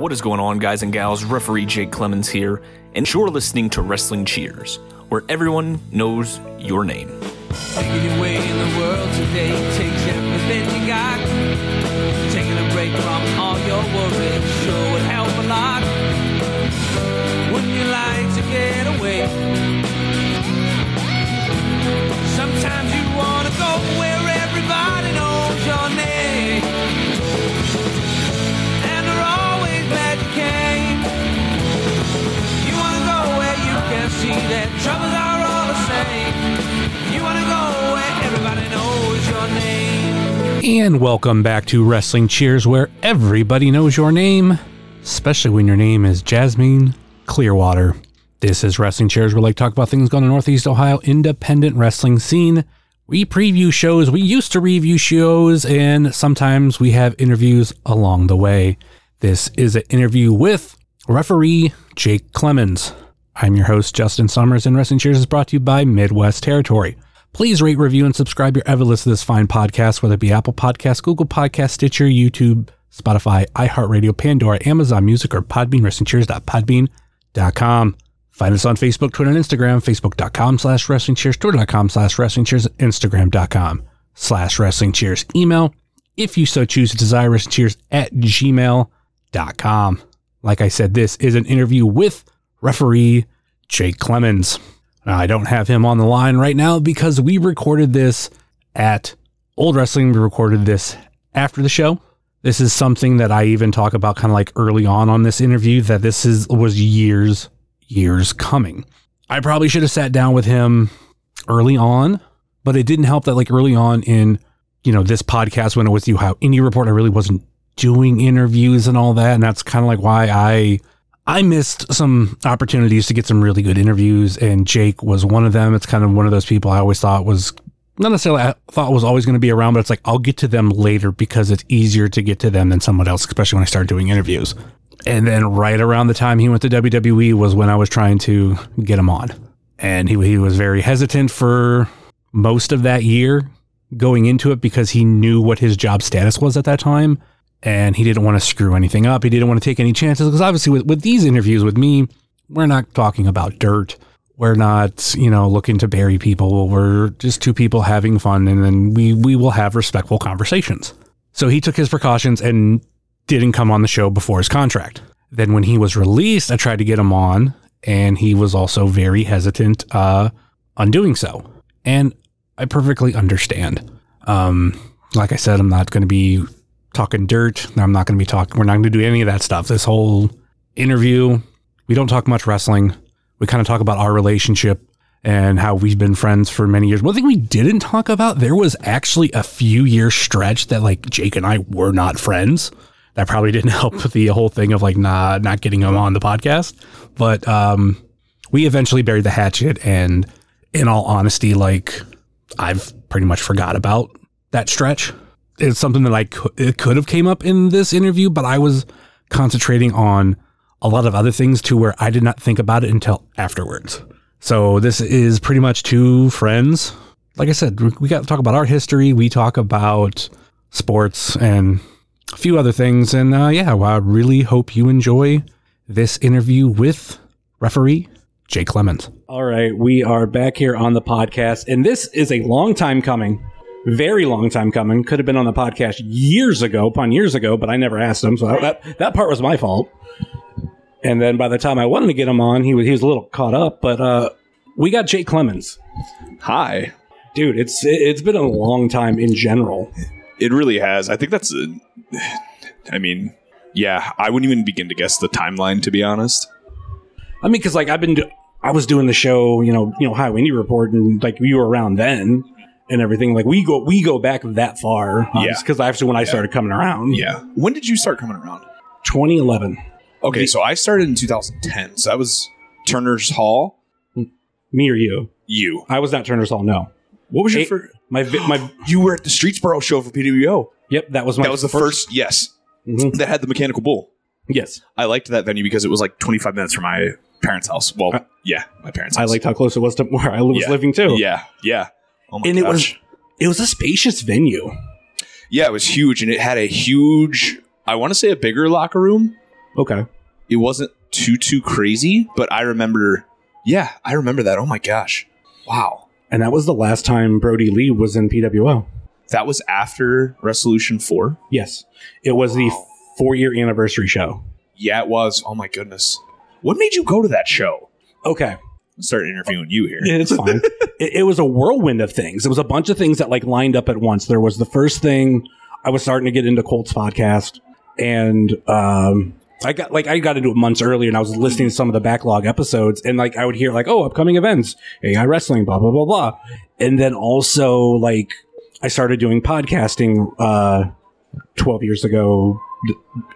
What is going on, guys and gals? Referee Jake Clemons here, and you're listening to Wrestling Cheers, where everyone knows your name. And welcome back to Wrestling Cheers, where everybody knows your name, especially when your name is Jasmine Clearwater. This is Wrestling Cheers, where we like talk about things going on Northeast Ohio independent wrestling scene. We preview shows, we used to review shows, and sometimes we have interviews along the way. This is an interview with referee Jake Clemons. I'm your host, Justin Summers, and Wrestling Cheers is brought to you by Midwest Territory. Please rate, review, and subscribe your ever listen to this fine podcast, whether it be Apple Podcasts, Google Podcasts, Stitcher, YouTube, Spotify, iHeartRadio, Pandora, Amazon Music, or Podbean, WrestlingCheers.podbean.com. Find us on Facebook, Twitter, and Instagram, facebook.com slash wrestling cheers, twitter.com slash wrestling cheers, instagram.com slash wrestling cheers. Email, if you so choose desire, wrestling cheers at gmail.com. Like I said, this is an interview with referee Jake Clemons. I don't have him on the line right now because we recorded this at Old Wrestling. We recorded this after the show. This is something that I even talk about kind of like early on on this interview that this is was years years coming. I probably should have sat down with him early on, but it didn't help that like early on in you know this podcast when it was the Ohio Indie Report, I really wasn't doing interviews and all that, and that's kind of like why I I missed some opportunities to get some really good interviews, and Jake was one of them. It's kind of one of those people I always thought was not necessarily I thought was always going to be around, but it's like I'll get to them later because it's easier to get to them than someone else, especially when I start doing interviews. And then right around the time he went to WWE was when I was trying to get him on. And he, he was very hesitant for most of that year going into it because he knew what his job status was at that time. And he didn't want to screw anything up. He didn't want to take any chances because obviously with, with these interviews with me, we're not talking about dirt. We're not, you know, looking to bury people. We're just two people having fun and then we, we will have respectful conversations. So he took his precautions and didn't come on the show before his contract. Then when he was released, I tried to get him on, and he was also very hesitant uh, on doing so. And I perfectly understand. Um, like I said, I'm not going to be talking dirt. I'm not going to be talking. We're not going to do any of that stuff. This whole interview, we don't talk much wrestling. We kind of talk about our relationship and how we've been friends for many years. One thing we didn't talk about, there was actually a few year stretch that like Jake and I were not friends that probably didn't help the whole thing of like not not getting him on the podcast. But um, we eventually buried the hatchet, and in all honesty, like I've pretty much forgot about that stretch. It's something that I could it could have came up in this interview, but I was concentrating on a lot of other things to where I did not think about it until afterwards. So this is pretty much two friends. Like I said, we got to talk about our history. We talk about sports and a few other things. And uh, yeah, well, I really hope you enjoy this interview with referee Jake Clemons. All right, we are back here on the podcast, and this is a long time coming. Very long time coming. Could have been on the podcast years ago, upon years ago, but I never asked him, so that that part was my fault. And then by the time I wanted to get him on, he was he was a little caught up. But uh, we got Jake Clemons. Hi. Dude, it's it's been a long time in general. It really has. I think that's a. I mean, yeah, I wouldn't even begin to guess the timeline, to be honest. I mean, because like I've been, do- I was doing the show, you know, you know, Ohio Indie Report, and like you were around then and everything. Like we go, we go back that far. Yeah. Because actually, when I started coming around, Yeah. When did you start coming around? 2011. Okay, so I started in 2010. So that was Turner's Hall. Me or you? You. I was not Turner's Hall. No. What was your first? My my. You were at the Streetsboro show for PWO. Yep, that was my. that was the first, yes. Mhm. That had the mechanical bull. Yes, I liked that venue because it was like 25 minutes from my parents' house. Well, Uh, yeah, my parents' I liked how close it was to where I was Yeah. living too. Yeah, yeah. Oh and it was it was a spacious venue. Yeah, it was huge, and it had a huge. I want to say a bigger locker room Okay. It wasn't too too crazy, but I remember. Yeah, I remember that. Oh my gosh, wow. And that was the last time Brody Lee was in PWO. That was after Resolution Four. Yes. It was the four year anniversary show. Yeah, it was. Oh my goodness. What made you go to that show? Okay. Start interviewing you here. It's fine. it, it was a whirlwind of things. It was a bunch of things that like lined up at once. There was the first thing I was starting to get into Colt's podcast, and um, I got like I got into it months earlier, and I was listening to some of the backlog episodes, and like I would hear like, oh, upcoming events, AI wrestling, blah blah blah blah, and then also like I started doing podcasting uh, twelve years ago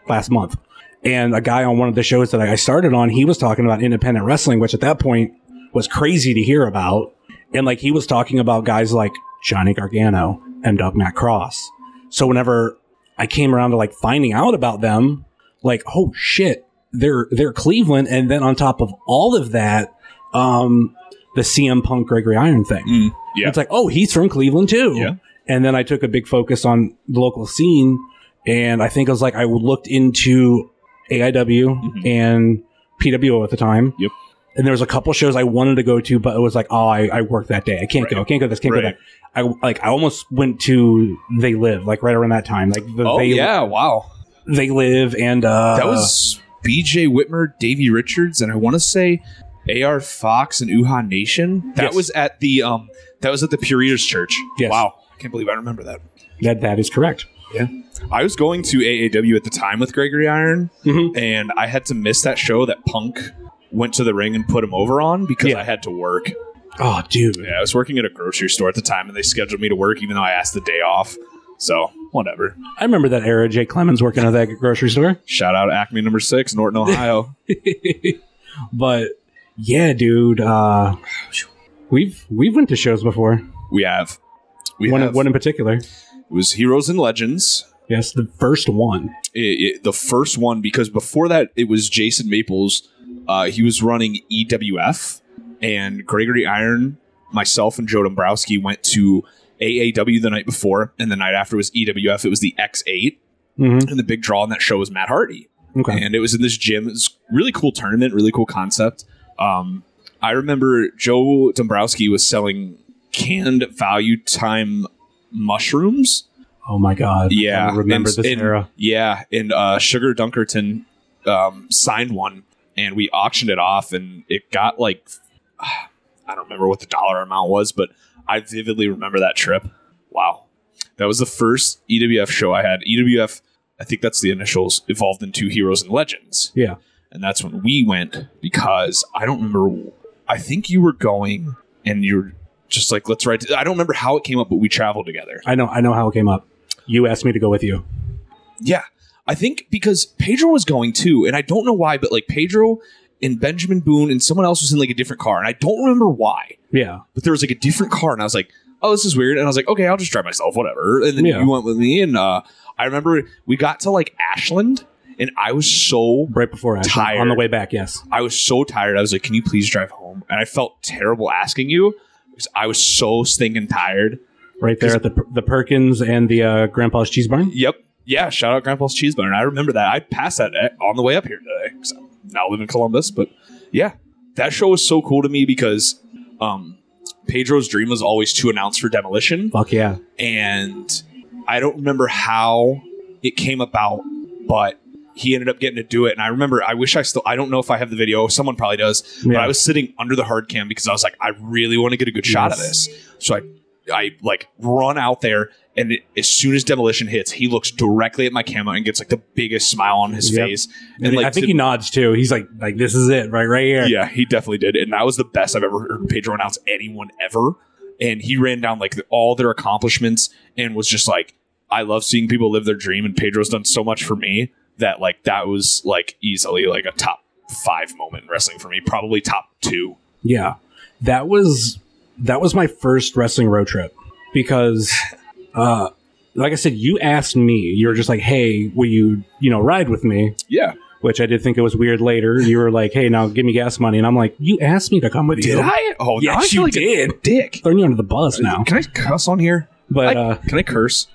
last month. And a guy on one of the shows that I started on, he was talking about independent wrestling, which at that point was crazy to hear about. And like he was talking about guys like Johnny Gargano and Doug Matt Cross. So whenever I came around to like finding out about them, like, oh shit, they're they're Cleveland. And then on top of all of that, um, the CM Punk Gregory Iron thing. Mm, yeah. It's like, oh, he's from Cleveland too. Yeah. And then I took a big focus on the local scene. And I think it was like I looked into AIW Mhm. and PWO at the time. Yep. And there was a couple shows I wanted to go to, but it was like, oh, I, I worked that day. I can't go. I can't go this. Can't go that. I like. I almost went to They Live like right around that time. Like the Oh They yeah, wow. They Live and uh, That was BJ Whitmer, Davey Richards, and I want to say AR Fox and Uhaa Nation. That Yes. was at the um that was at the Pure Eaters Church. Yes. Wow. I can't believe I remember that. that. That is correct. Yeah. I was going to AAW at the time with Gregory Iron, Mhm. and I had to miss that show that Punk went to the ring and put him over on because Yeah. I had to work. Oh, dude. Yeah, I was working at a grocery store at the time, and they scheduled me to work even though I asked the day off. So whatever. I remember that era. Jay Clemons working at that grocery store. Shout out Acme number six, Norton, Ohio. but yeah, dude. Uh, we've we've went to shows before. we have. We one, have. one in particular. it was Heroes and Legends. Yes, the first one. it, it- the first one because before that it was Jason Maples. Uh, he was running EWF, and Gregory Iron, myself, and Joe Dombrowski went to AAW the night before, and the night after was EWF. It was the X8, Mm-hmm. and the big draw on that show was Matt Hardy, Okay. and it was in this gym. It was a really cool tournament, really cool concept. Um, I remember Joe Dombrowski was selling canned value time mushrooms oh my god. yeah, I remember and- this and- era. Yeah, and uh, Sugar Dunkerton um, signed one, and we auctioned it off, and it got like I don't remember what the dollar amount was, but I vividly remember that trip. Wow, that was the first EWF show I had. EWF, I think that's the initials, evolved into Heroes and Legends, Yeah. and that's when we went because I don't remember. I think you were going, and you're just like, let's write. I don't remember how it came up, but we traveled together. I know. I know how it came up. You asked me to go with you. Yeah. I think because Pedro was going too, and I don't know why, but like Pedro and Benjamin Boone and someone else was in like a different car, and I don't remember why, Yeah. but there was like a different car, and I was like, oh, this is weird, and I was like, okay, I'll just drive myself, whatever. And then Yeah. you went with me, and uh, I remember we got to like Ashland, and I was so Right before Ashland, Tired. on the way back. Yes. I was so tired. I was like, can you please drive home? And I felt terrible asking you because I was so stinking tired. Right there at the the Perkins and the uh, Grandpa's Cheese Barn. Yep. Yeah. Shout out Grandpa's Cheese Barn. I remember that. I passed that on the way up here today. 'cause I now live in Columbus, but yeah, that show was so cool to me because um, Pedro's dream was always to announce for Demolition, Fuck yeah. and I don't remember how it came about, but he ended up getting to do it. And I remember, I wish I still, I don't know if I have the video. Someone probably does, but I was sitting under the hard cam because I was like, I really want to get a good shot of this. So I, I like run out there, and it, as soon as demolition hits, he looks directly at my camera and gets like the biggest smile on his Yep. face. And like, I think to- he nods too. He's like, like this is it, right, right here. yeah, he definitely did, and that was the best I've ever heard Pedro announce anyone ever. And he ran down like all their accomplishments and was just like, "I love seeing people live their dream." And Pedro's done so much for me that like that was like easily like a top five moment in wrestling for me, probably top two. Yeah. That was that was my first wrestling road trip because uh like I said, you asked me, you were just like, Hey, will you, you know, ride with me? Yeah, Which I did think it was weird later. You were like, Hey, now give me gas money. And I'm like, You asked me to come with you. did I? Oh, Yes, now I feel you like a did. dick. Throwing you under the bus now. Can I cuss on here? But I- uh Can I curse?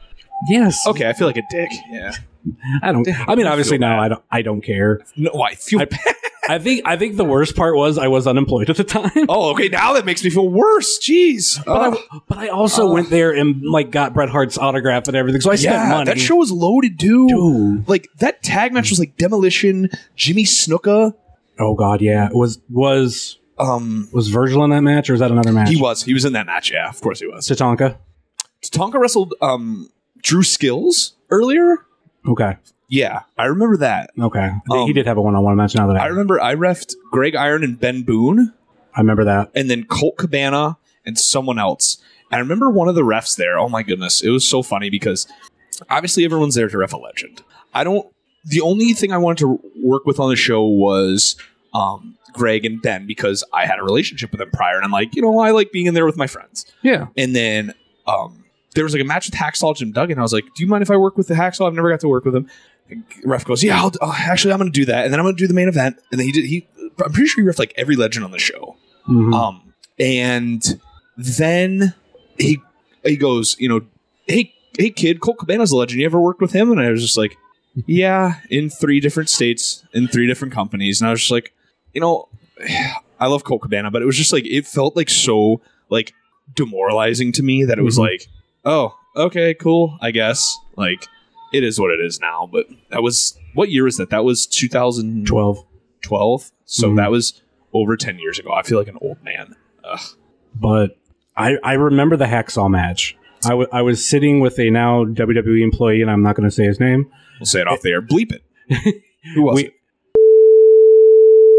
yes. Okay, I feel like a dick. Yeah. I don't. I mean, obviously feel now. I don't. I don't care. No, I feel I- bad. I think. I think the worst part was I was unemployed at the time. Oh, okay. Now that makes me feel worse. Jeez. But, Oh. I, but I also went there and like got Bret Hart's autograph and everything. So I spent money. that show was loaded too. Dude. Like that tag match was like Demolition, Jimmy Snuka. oh God, yeah. It was was Um, was Virgil in that match or was that another match? he was. He was in that match. Yeah, of course he was. Tatanka. Tonka wrestled um Drew Skills earlier. Okay. Yeah, I remember that. Okay. he Um, did have a one on one match. Now that I, I remember I refed Greg Iron and Ben Boone, I remember that. and then Colt Cabana and someone else. And I remember one of the refs there. Oh my goodness, it was so funny because obviously everyone's there to ref a legend. I don't. The only thing I wanted to work with on the show was um, Greg and Ben because I had a relationship with them prior, and I'm like, you know, I like being in there with my friends. Yeah. And then um, there was like a match with Hacksaw Jim Duggan. I was like, do you mind if I work with the Hacksaw? I've never got to work with him. Ref goes, yeah, I'll, actually, I'm going to do that, and then I'm going to do the main event. And then he did. He, I'm pretty sure he refed like every legend on the show. Mhm. Um, and then he he goes, you know, hey hey kid, Colt Cabana's a legend. You ever worked with him? And I was just like, yeah, in three different states, in three different companies. And I was just like, you know, I love Colt Cabana, but it was just like it felt like so like demoralizing to me that it was Mhm. like, oh, okay, cool, I guess. Like it is what it is now. But that was what year was that? That was 2012. Twelve. So Mhm. that was over 10 years ago. I feel like an old man. Ugh. But I I remember the hacksaw match. I, w- I was sitting with a now WWE employee, and I'm not going to say his name. We'll say it off the air. Bleep it. Who was We- it?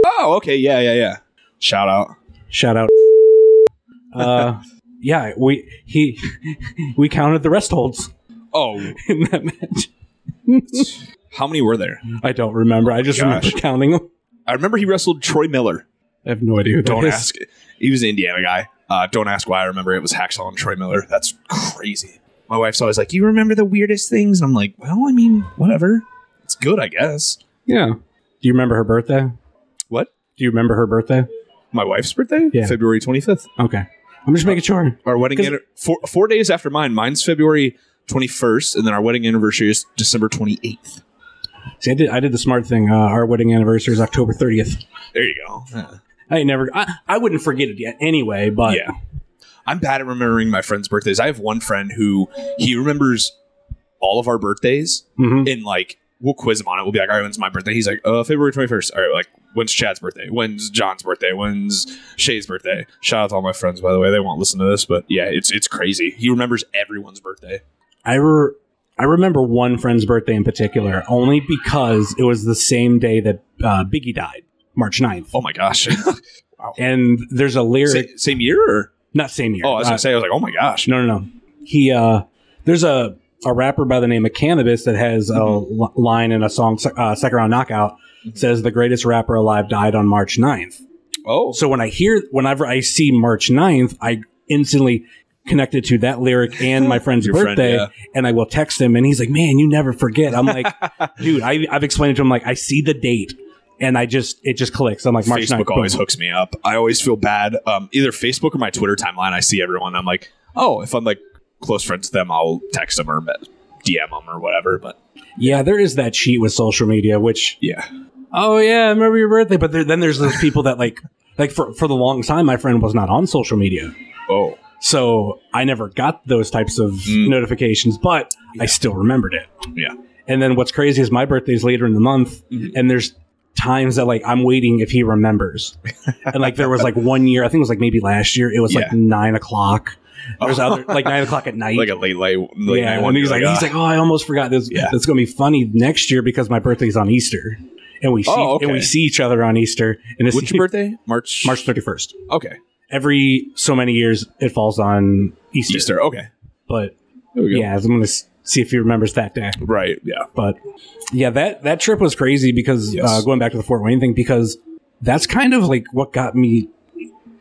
Oh, okay. Yeah, yeah, yeah. Shout out. Shout out. Uh, yeah, we he we counted the rest holds Oh, in that match. how many were there? I don't remember. I just Gosh. remember counting them. I remember he wrestled Troy Miller. I have no idea. Who Don't ask. He was an Indiana guy. Uh, don't ask why I remember it was Hacksaw and Troy Miller. That's crazy. My wife's always like, "You remember the weirdest things?" And I'm like, "Well, I mean, whatever. It's good, I guess." Yeah. Do you remember her birthday? What? Do you remember her birthday? My wife's birthday, Yeah. February 25th. Okay. I'm just making sure. Our wedding, anni- four, four days after mine. Mine's February 21st, and then our wedding anniversary is December 28th. See, I did. I did the smart thing. Uh, our wedding anniversary is October 30th. There you go. Yeah. I ain't never. I, I wouldn't forget it yet anyway. But yeah. I'm bad at remembering my friends' birthdays. I have one friend who he remembers all of our birthdays Mhm. and like we'll quiz him on it. We'll be like, all right, when's my birthday? He's like, uh, February 21st. All right, like when's Chad's birthday? When's John's birthday? When's Shay's birthday? Shout out to all my friends, by the way. They won't listen to this, but yeah, it's it's crazy. He remembers everyone's birthday. I re- I remember one friend's birthday in particular, only because it was the same day that uh, Biggie died, March 9th. Oh my gosh. wow. And there's a lyric, Sa- same year or? not same year. Oh, I was uh, gonna say, I was like, oh my gosh. No, no, no. He uh there's a a rapper by the name of Canibus that has a Mm-hmm. l- line in a song uh, Second Round Knockout says the greatest rapper alive died on March 9th. Oh, So when I hear whenever I see March 9th, I instantly connected to that lyric and my friend's Your friend, birthday yeah. and I will text him and he's like, "Man, you never forget." I'm like, "Dude, I I've explained it to him like I see the date and I just it just clicks." I'm like, "March 9th." Facebook always boom. hooks me up. I always feel bad. Um, either Facebook or my Twitter timeline, I see everyone. I'm like, oh, if I'm like close friends with them, I'll text them or DM them or whatever. But Yeah, there is that cheat with social media which yeah, oh yeah, I remember your birthday. But there, then there's those people that like, like for for the long time, my friend was not on social media, oh, so I never got those types of Mm. notifications. But I still remembered it. yeah, And then what's crazy is my birthday's later in the month, Mhm. and there's times that like I'm waiting if he remembers. and like there was like one year, I think it was like maybe last year, it was like nine o'clock. There's other like nine o'clock at night. like a late, late, late yeah, night one. and he's You're like, he's "Ah." like, oh, I almost forgot this. Yeah. It's gonna be funny next year because my birthday's on Easter, and we see Oh, okay. and we see each other on Easter. And it's what's your birthday? March, March thirty first. Okay, Every so many years, it falls on Easter. Easter. Okay, But there we go. yeah, I'm gonna s- see if he remembers that day. right. Yeah, But yeah, that that trip was crazy because Yes. uh, going back to the Fort Wayne thing because that's kind of like what got me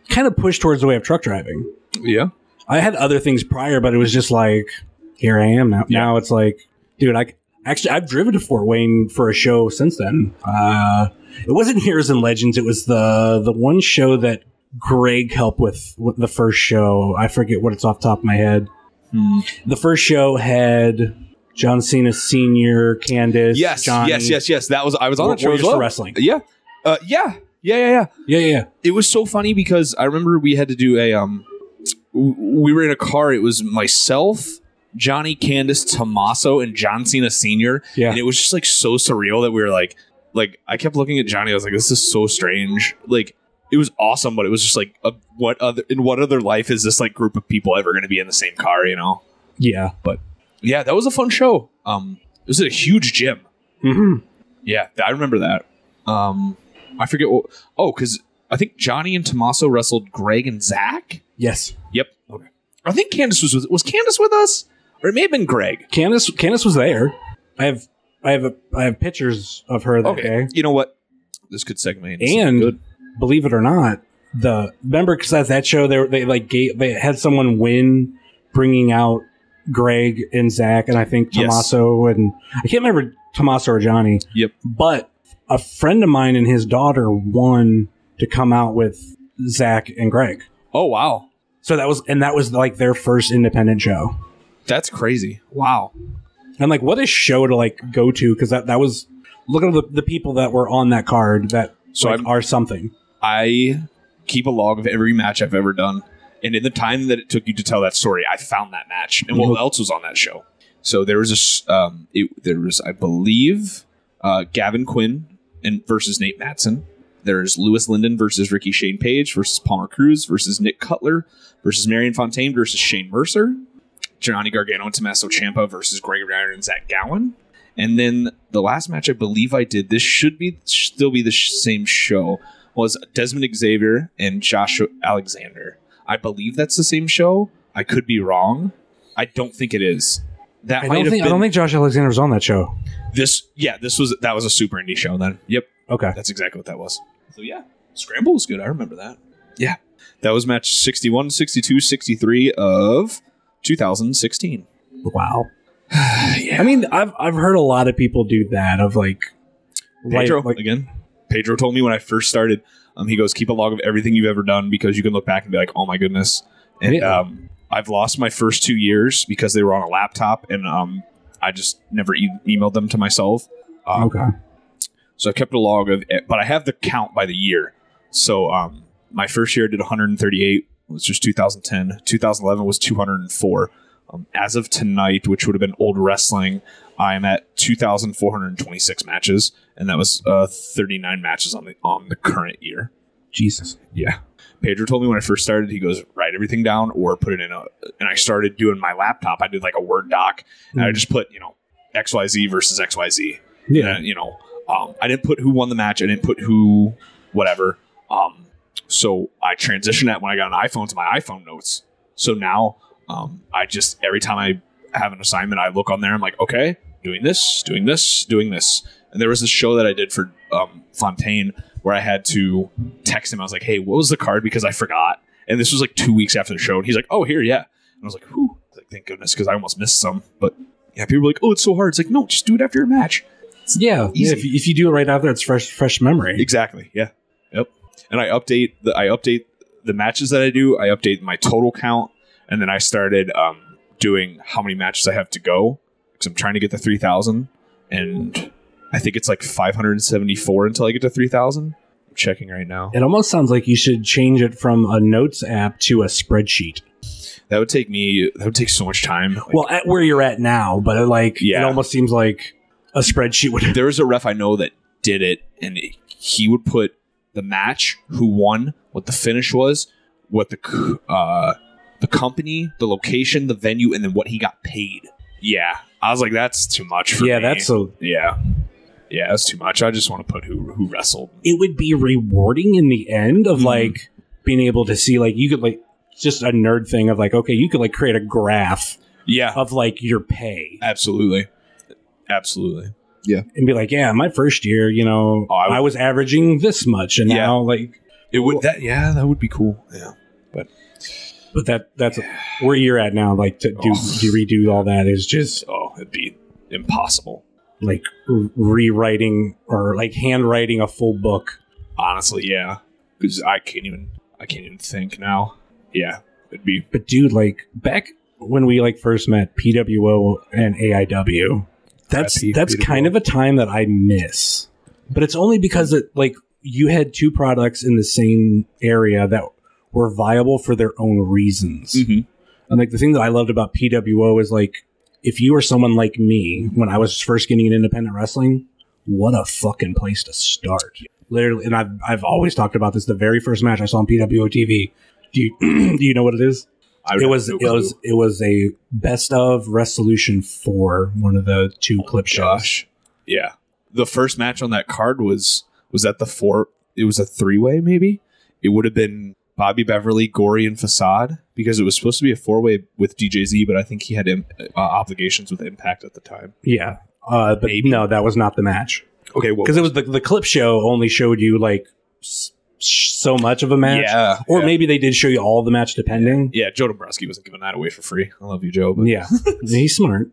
kind of pushed towards the way of truck driving. yeah. I had other things prior, but it was just like here I am now. Now it's like, dude, I actually I've driven to Fort Wayne for a show since then. Uh, it wasn't Heroes and Legends. It was the the one show that Greg helped with, with the first show. I forget what it's off the top of my head. Hmm. The first show had John Cena Senior, Candice. Yes, Johnny. yes, yes, yes. That was I was on that show as well. for Wrestling. Yeah, uh, yeah, yeah, yeah, yeah. Yeah, yeah, yeah. It was so funny because I remember we had to do a um, we were in a car. It was myself, Johnny, Candice, Tommaso, and John Cena Senior. Yeah. and it was just like so surreal that we were like, like I kept looking at Johnny. I was like, this is so strange. Like it was awesome, but it was just like, a, what other in what other life is this like group of people ever going to be in the same car? You know? Yeah. But yeah, that was a fun show. Um, it was a huge gym. hmm Yeah, I remember that. Um, I forget what. Oh, because I think Johnny and Tommaso wrestled Greg and Zach. Yes. Yep. Okay. I think Candace was with. Was Candace with us, or it may have been Greg. Candace Candace was there. I have I have a, I have pictures of her that Okay. day. You know what? This could segment And good. Believe it or not, the remember because at that show they they like gave, they had someone win bringing out Greg and Zach and I think Yes. Tommaso and I can't remember Tommaso or Johnny. Yep. But a friend of mine and his daughter won to come out with Zach and Greg. Oh wow, So that was and that was like their first independent show. that's crazy. Wow. And like, what a show to like go to because that that was look at the, the people that were on that card that So like, I'm- are something. I keep a log of every match I've ever done, and in the time that it took you to tell that story, I found that match and what Mhm. else was on that show. So there was a um, it, there was I believe uh, Gavin Quinn and versus Nate Matson. There's Louis Lyndon versus Ricky Shane Page versus Palmer Cruz versus Nick Cutler versus Marion Fontaine versus Shane Mercer. Johnny Gargano and Tommaso Ciampa versus Greg Ryder and Zach Gowen. And then the last match I believe I did, this should be still be the sh- same show, was Desmond Xavier and Joshua Alexander. I believe that's the same show. I could be wrong. I don't think it is. That I might don't have think been I don't think Josh Alexander was on that show. this. Yeah, this was that was a super indie show then. Yep, Okay. that's exactly what that was. So yeah, Scramble was good. I remember that. Yeah, that was match 61, 62, 63 of 2016. Wow. yeah. I mean, I've I've heard a lot of people do that of like, like- Pedro like, again. Pedro told me when I first started. Um, he goes, keep a log of everything you've ever done because you can look back and be like, oh my goodness. And Yeah. um, I've lost my first two years because they were on a laptop, and um, I just never e- emailed them to myself. Um, okay. So I kept a log of it, but I have the count by the year. So um, my first year I did 138, which was just 2010. 2011 was 204. Um, as of tonight, which would have been old wrestling, I am at 2,426 matches, and that was uh, 39 matches on the on the current year. Jesus. Yeah. Pedro told me when I first started, he goes, write everything down or put it in a. And I started doing my laptop. I did like a Word doc, and I Mm. just put, you know, XYZ versus XYZ. Yeah. And, you know, um, I didn't put who won the match. I didn't put who, whatever. Um, so I transitioned that when I got an iPhone to my iPhone notes. So now um, I just, every time I have an assignment, I look on there. I'm like, okay, doing this, doing this, doing this. And there was this show that I did for um, Fontaine where I had to text him. I was like, hey, what was the card? Because I forgot. And this was like two weeks after the show. And he's like, oh, here, yeah. And I was like, whew. Was like, thank goodness, because I almost missed some. But yeah, people were like, oh, it's so hard. It's like, no, just do it after your match. Yeah. yeah Easy. if, if you do it right after, it's fresh fresh memory. Exactly. Yeah. Yep. And I update the I update the matches that I do. I update my total count, and then I started um, doing how many matches I have to go because I'm trying to get to three thousand, and I think it's like 574 until I get to three thousand. I'm checking right now. It almost sounds like you should change it from a notes app to a spreadsheet. That would take me. That would take so much time. Like, Well, at where you're at now, but it, like, it almost seems like a spreadsheet would. there was a ref I know that did it, and he would put the match, who won, what the finish was, what the uh, the company, the location, the venue, and then what he got paid. Yeah, I was like, that's too much for yeah, me. that's a. yeah, yeah, that's too much. I just want to put who who wrestled. It would be rewarding in the end of Mhm. like being able to see like you could like just a nerd thing of like okay you could like create a graph Yeah, of like your pay absolutely, absolutely. Yeah, and be like yeah my first year you know Oh, I would- I was averaging this much and Yeah. now like It would that yeah, that would be cool. Yeah, but that that's where you're at now like to do Oh. to redo all that is just oh, it'd be impossible. like rewriting or like handwriting a full book Honestly, yeah, because I can't even I can't even think now. Yeah, it'd be but dude like back when we like first met PWO and AIW. That's P- that's PWO. kind of a time that I miss. But it's only because it like you had two products in the same area that were viable for their own reasons. Mhm. And like the thing that I loved about PWO is like if you were someone like me when I was first getting into independent wrestling, what a fucking place to start. Literally, and I've I've always talked about this. The very first match I saw on PWO TV. Do you do you know what it is? I it was no it was it was a best of resolution for one of the two clip shows. Gosh, yeah. The first match on that card was was at the four. It was a three way, maybe. It would have been Bobby Beverly, Gory, and Facade because it was supposed to be a four way with DJZ, but I think he had uh, obligations with Impact at the time. Yeah, uh, but Maybe. no, that was not the match Okay, well, because it was the the clip show only showed you like s- so much of a match, yeah, or yeah. maybe they did show you all the match depending. yeah. Joe Dombrowski wasn't giving that away for free. I love you, Joe. But Yeah, he's smart.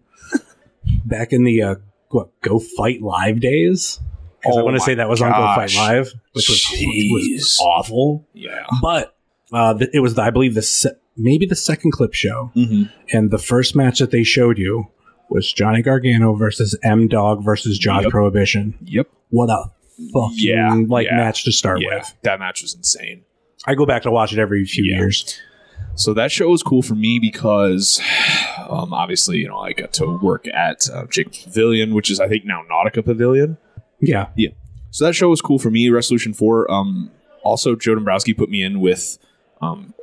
Back in the uh, what Go Fight Live days, because I Oh want to say that was on Go Fight. Live, which was, was awful. yeah. But uh, it was the, I believe the se- maybe the second clip show, Mm-hmm. and the first match that they showed you was Johnny Gargano versus M Dog versus Josh Yep. Prohibition. Yep. What a fucking Yeah, like yeah, match to start Yeah, with. that match was insane. I go back to watch it every few Yeah. years. So that show was cool for me because, um, obviously, you know, I got to work at uh, Jacobs Pavilion, which is I think now Nautica Pavilion. Yeah, So that show was cool for me. Resolution Four. Um, also, Joe Dombrowski put me in with um,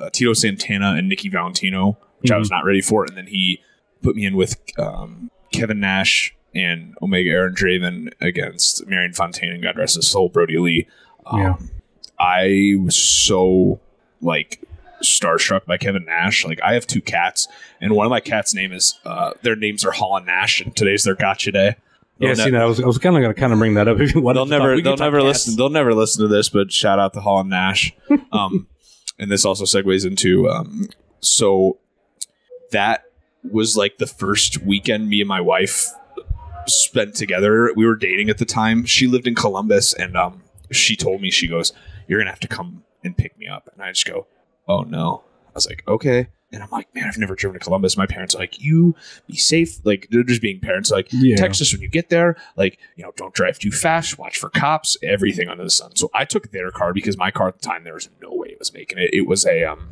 uh, Tito Santana and Nikki Valentino, which I was not ready for, and then he put me in with um, Kevin Nash and Omega Aaron Draven against Marion Fontaine and God rest his soul, Brody Lee. Um, Yeah. I was so like starstruck by Kevin Nash. Like I have two cats, and one of my cats' name is uh, their names are Hall and Nash, and today's their gotcha day. yeah. They'll See, ne- I was, I was kind of going to kind of bring that up. If you they'll never they'll never cats. listen they'll never listen to this but shout out to Hall and Nash um and this also segues into um so that was like the first weekend me and my wife spent together. We were dating at the time. She lived in Columbus and um she told me she goes you're gonna have to come and pick me up. And I just go oh no. I was like okay and I'm like man I've never driven to Columbus my parents are like you be safe like they're just being parents like Yeah. text us when you get there. Like, you know, don't drive too fast, watch for cops, everything under the sun. So I took their car because my car at the time, there was no way it was making it. It was a um,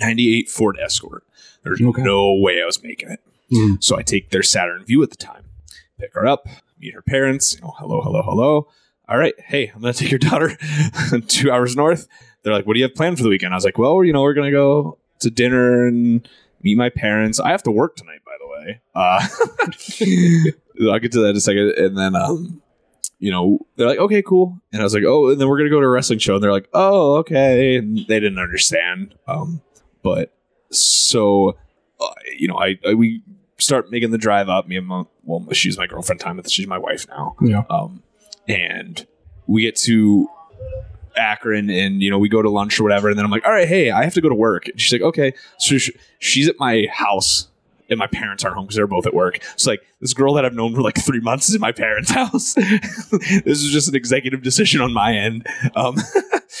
98 Ford Escort. There's Okay. no way I was making it. Mm. So I take their Saturn Vue at the time, pick her up, meet her parents. You know, hello, hello, hello. All right, hey, I'm gonna take your daughter two hours north. They're like, what do you have planned for the weekend? I was like, well, you know, we're gonna go to dinner and meet my parents. I have to work tonight, by the way. Uh, I'll get to that in a second. And then, um, you know, they're like, okay, cool. And I was like, oh, and then we're gonna go to a wrestling show. And they're like, oh, okay. And they didn't understand. Um, but so, uh, you know, I, I we start making the drive up. Me and my well, she's my girlfriend time, but she's my wife now. Yeah. Um, and we get to Akron and you know we go to lunch or whatever and then I'm like all right hey I have to go to work and she's like okay so she's at my house and my parents aren't home because they're both at work it's like this girl that I've known for like three months is in my parents house this is just an executive decision on my end um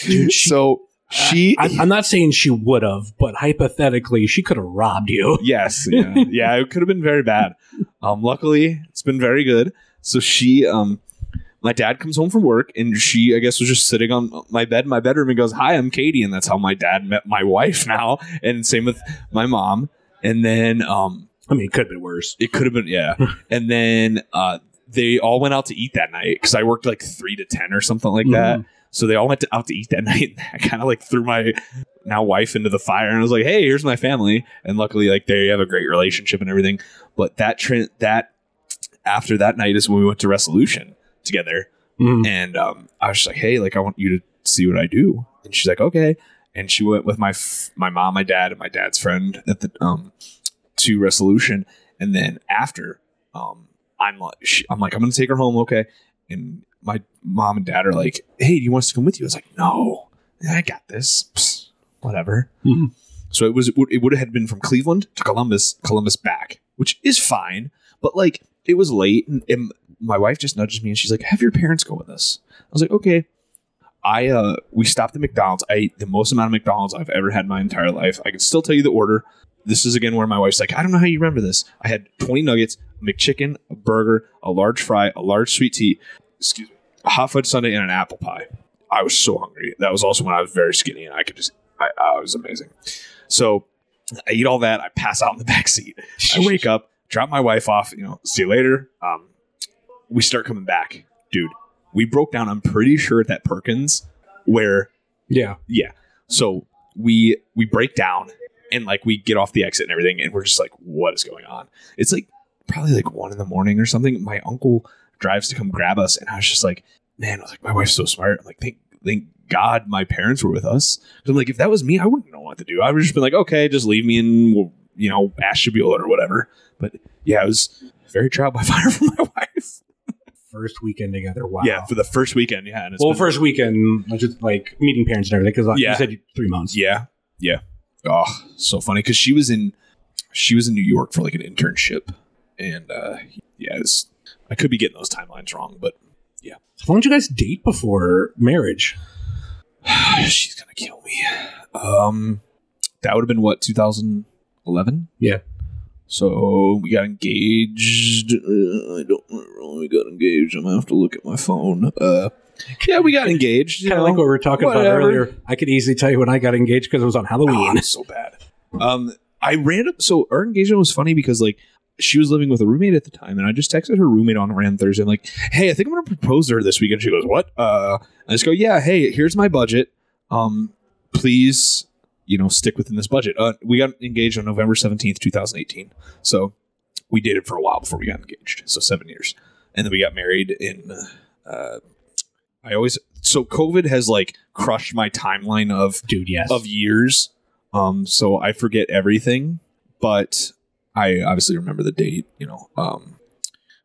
Dude, she- so she I'm, I'm not saying she would have, but hypothetically, she could have robbed you. Yes, yeah, yeah. It could have been very bad. Um, luckily, it's been very good. So she, um, my dad comes home from work, and she, I guess, was just sitting on my bed in my bedroom and goes, "Hi, I'm Katie," and that's how my dad met my wife now. And same with my mom. And then, um, I mean, it could have been worse. it could have been, yeah. and then, uh, they all went out to eat that night because I worked like three to ten or something like that. Mhm. So they all went to, out to eat that night. and I kind of like threw my now wife into the fire and I was like, "Hey, here's my family." And luckily, like they have a great relationship and everything. But that trend that after that night is when we went to Resolution together, Mhm. and um, I was just like, "Hey, like I want you to see what I do." And she's like, "Okay." And she went with my f- my mom, my dad, and my dad's friend at the um to Resolution. And then after, um, I'm like, she, I'm like, I'm gonna take her home, okay? And my mom and dad are like, "Hey, do you want us to come with you?" I was like, "No, I got this. Psst, whatever." Mhm. So it was it would- it would have been from Cleveland to Columbus, Columbus back, which is fine. But like it was late, and, and my wife just nudges me and she's like, "Have your parents go with us." I was like, "Okay." I uh we stopped at McDonald's. I ate the most amount of McDonald's I've ever had in my entire life. I can still tell you the order. this is again where my wife's like, I don't know how you remember this. I had 20 nuggets, a McChicken, a burger, a large fry, a large sweet tea, excuse me, a hot fudge sundae, and an apple pie. I was so hungry. That was also when I was very skinny and I could just, I, I was amazing. So I eat all that. I pass out in the back seat. I wake up, drop my wife off. You know, see you later. Um, we start coming back, dude. We broke down. I'm pretty sure at that Perkins where Yeah. yeah. So we we break down and like we get off the exit and everything, and we're just like, what is going on? It's like probably like one in the morning or something. My uncle drives to come grab us, and I was just like, man, I was like, my wife's so smart. I'm like, thank thank God my parents were with us. I'm like, if that was me, I wouldn't know what to do. I would just been like, okay, just leave me in, we'll, you know, Ashtabula or whatever. But yeah, it was very trial by fire for my wife. First weekend together. Wow. Yeah, for the first weekend. Yeah, and well, first weekend, like, just like meeting parents and everything, because like, Yeah. you said three months. Yeah, yeah. Oh, so funny because she was in she was in New York for like an internship, and uh, yeah, was, I could be getting those timelines wrong, but yeah. How long did you guys date before marriage? she's gonna kill me. Um, that would have been what 2011. Yeah. So we got engaged. Uh, I don't remember when we got engaged. I'm gonna have to look at my phone. Uh, yeah, we got engaged. Kind of like what we were talking about earlier. I could easily tell you when I got engaged because it was on Oh, Halloween. it's so bad. Um, I ran up. So our engagement was funny because like she was living with a roommate at the time, and I just texted her roommate on random Thursday. I'm like, "Hey, I think I'm gonna propose to her this weekend." She goes, "What?" Uh, I just go, "Yeah, hey, here's my budget. Um, please, you know, stick within this budget." Uh, we got engaged on November seventeenth, two thousand eighteen. So we dated for a while before we got engaged. So seven years, and then we got married in. Uh, I always so COVID has like crushed my timeline of Dude, yes. of years. Um, so I forget everything, but I obviously remember the date, you know. Um,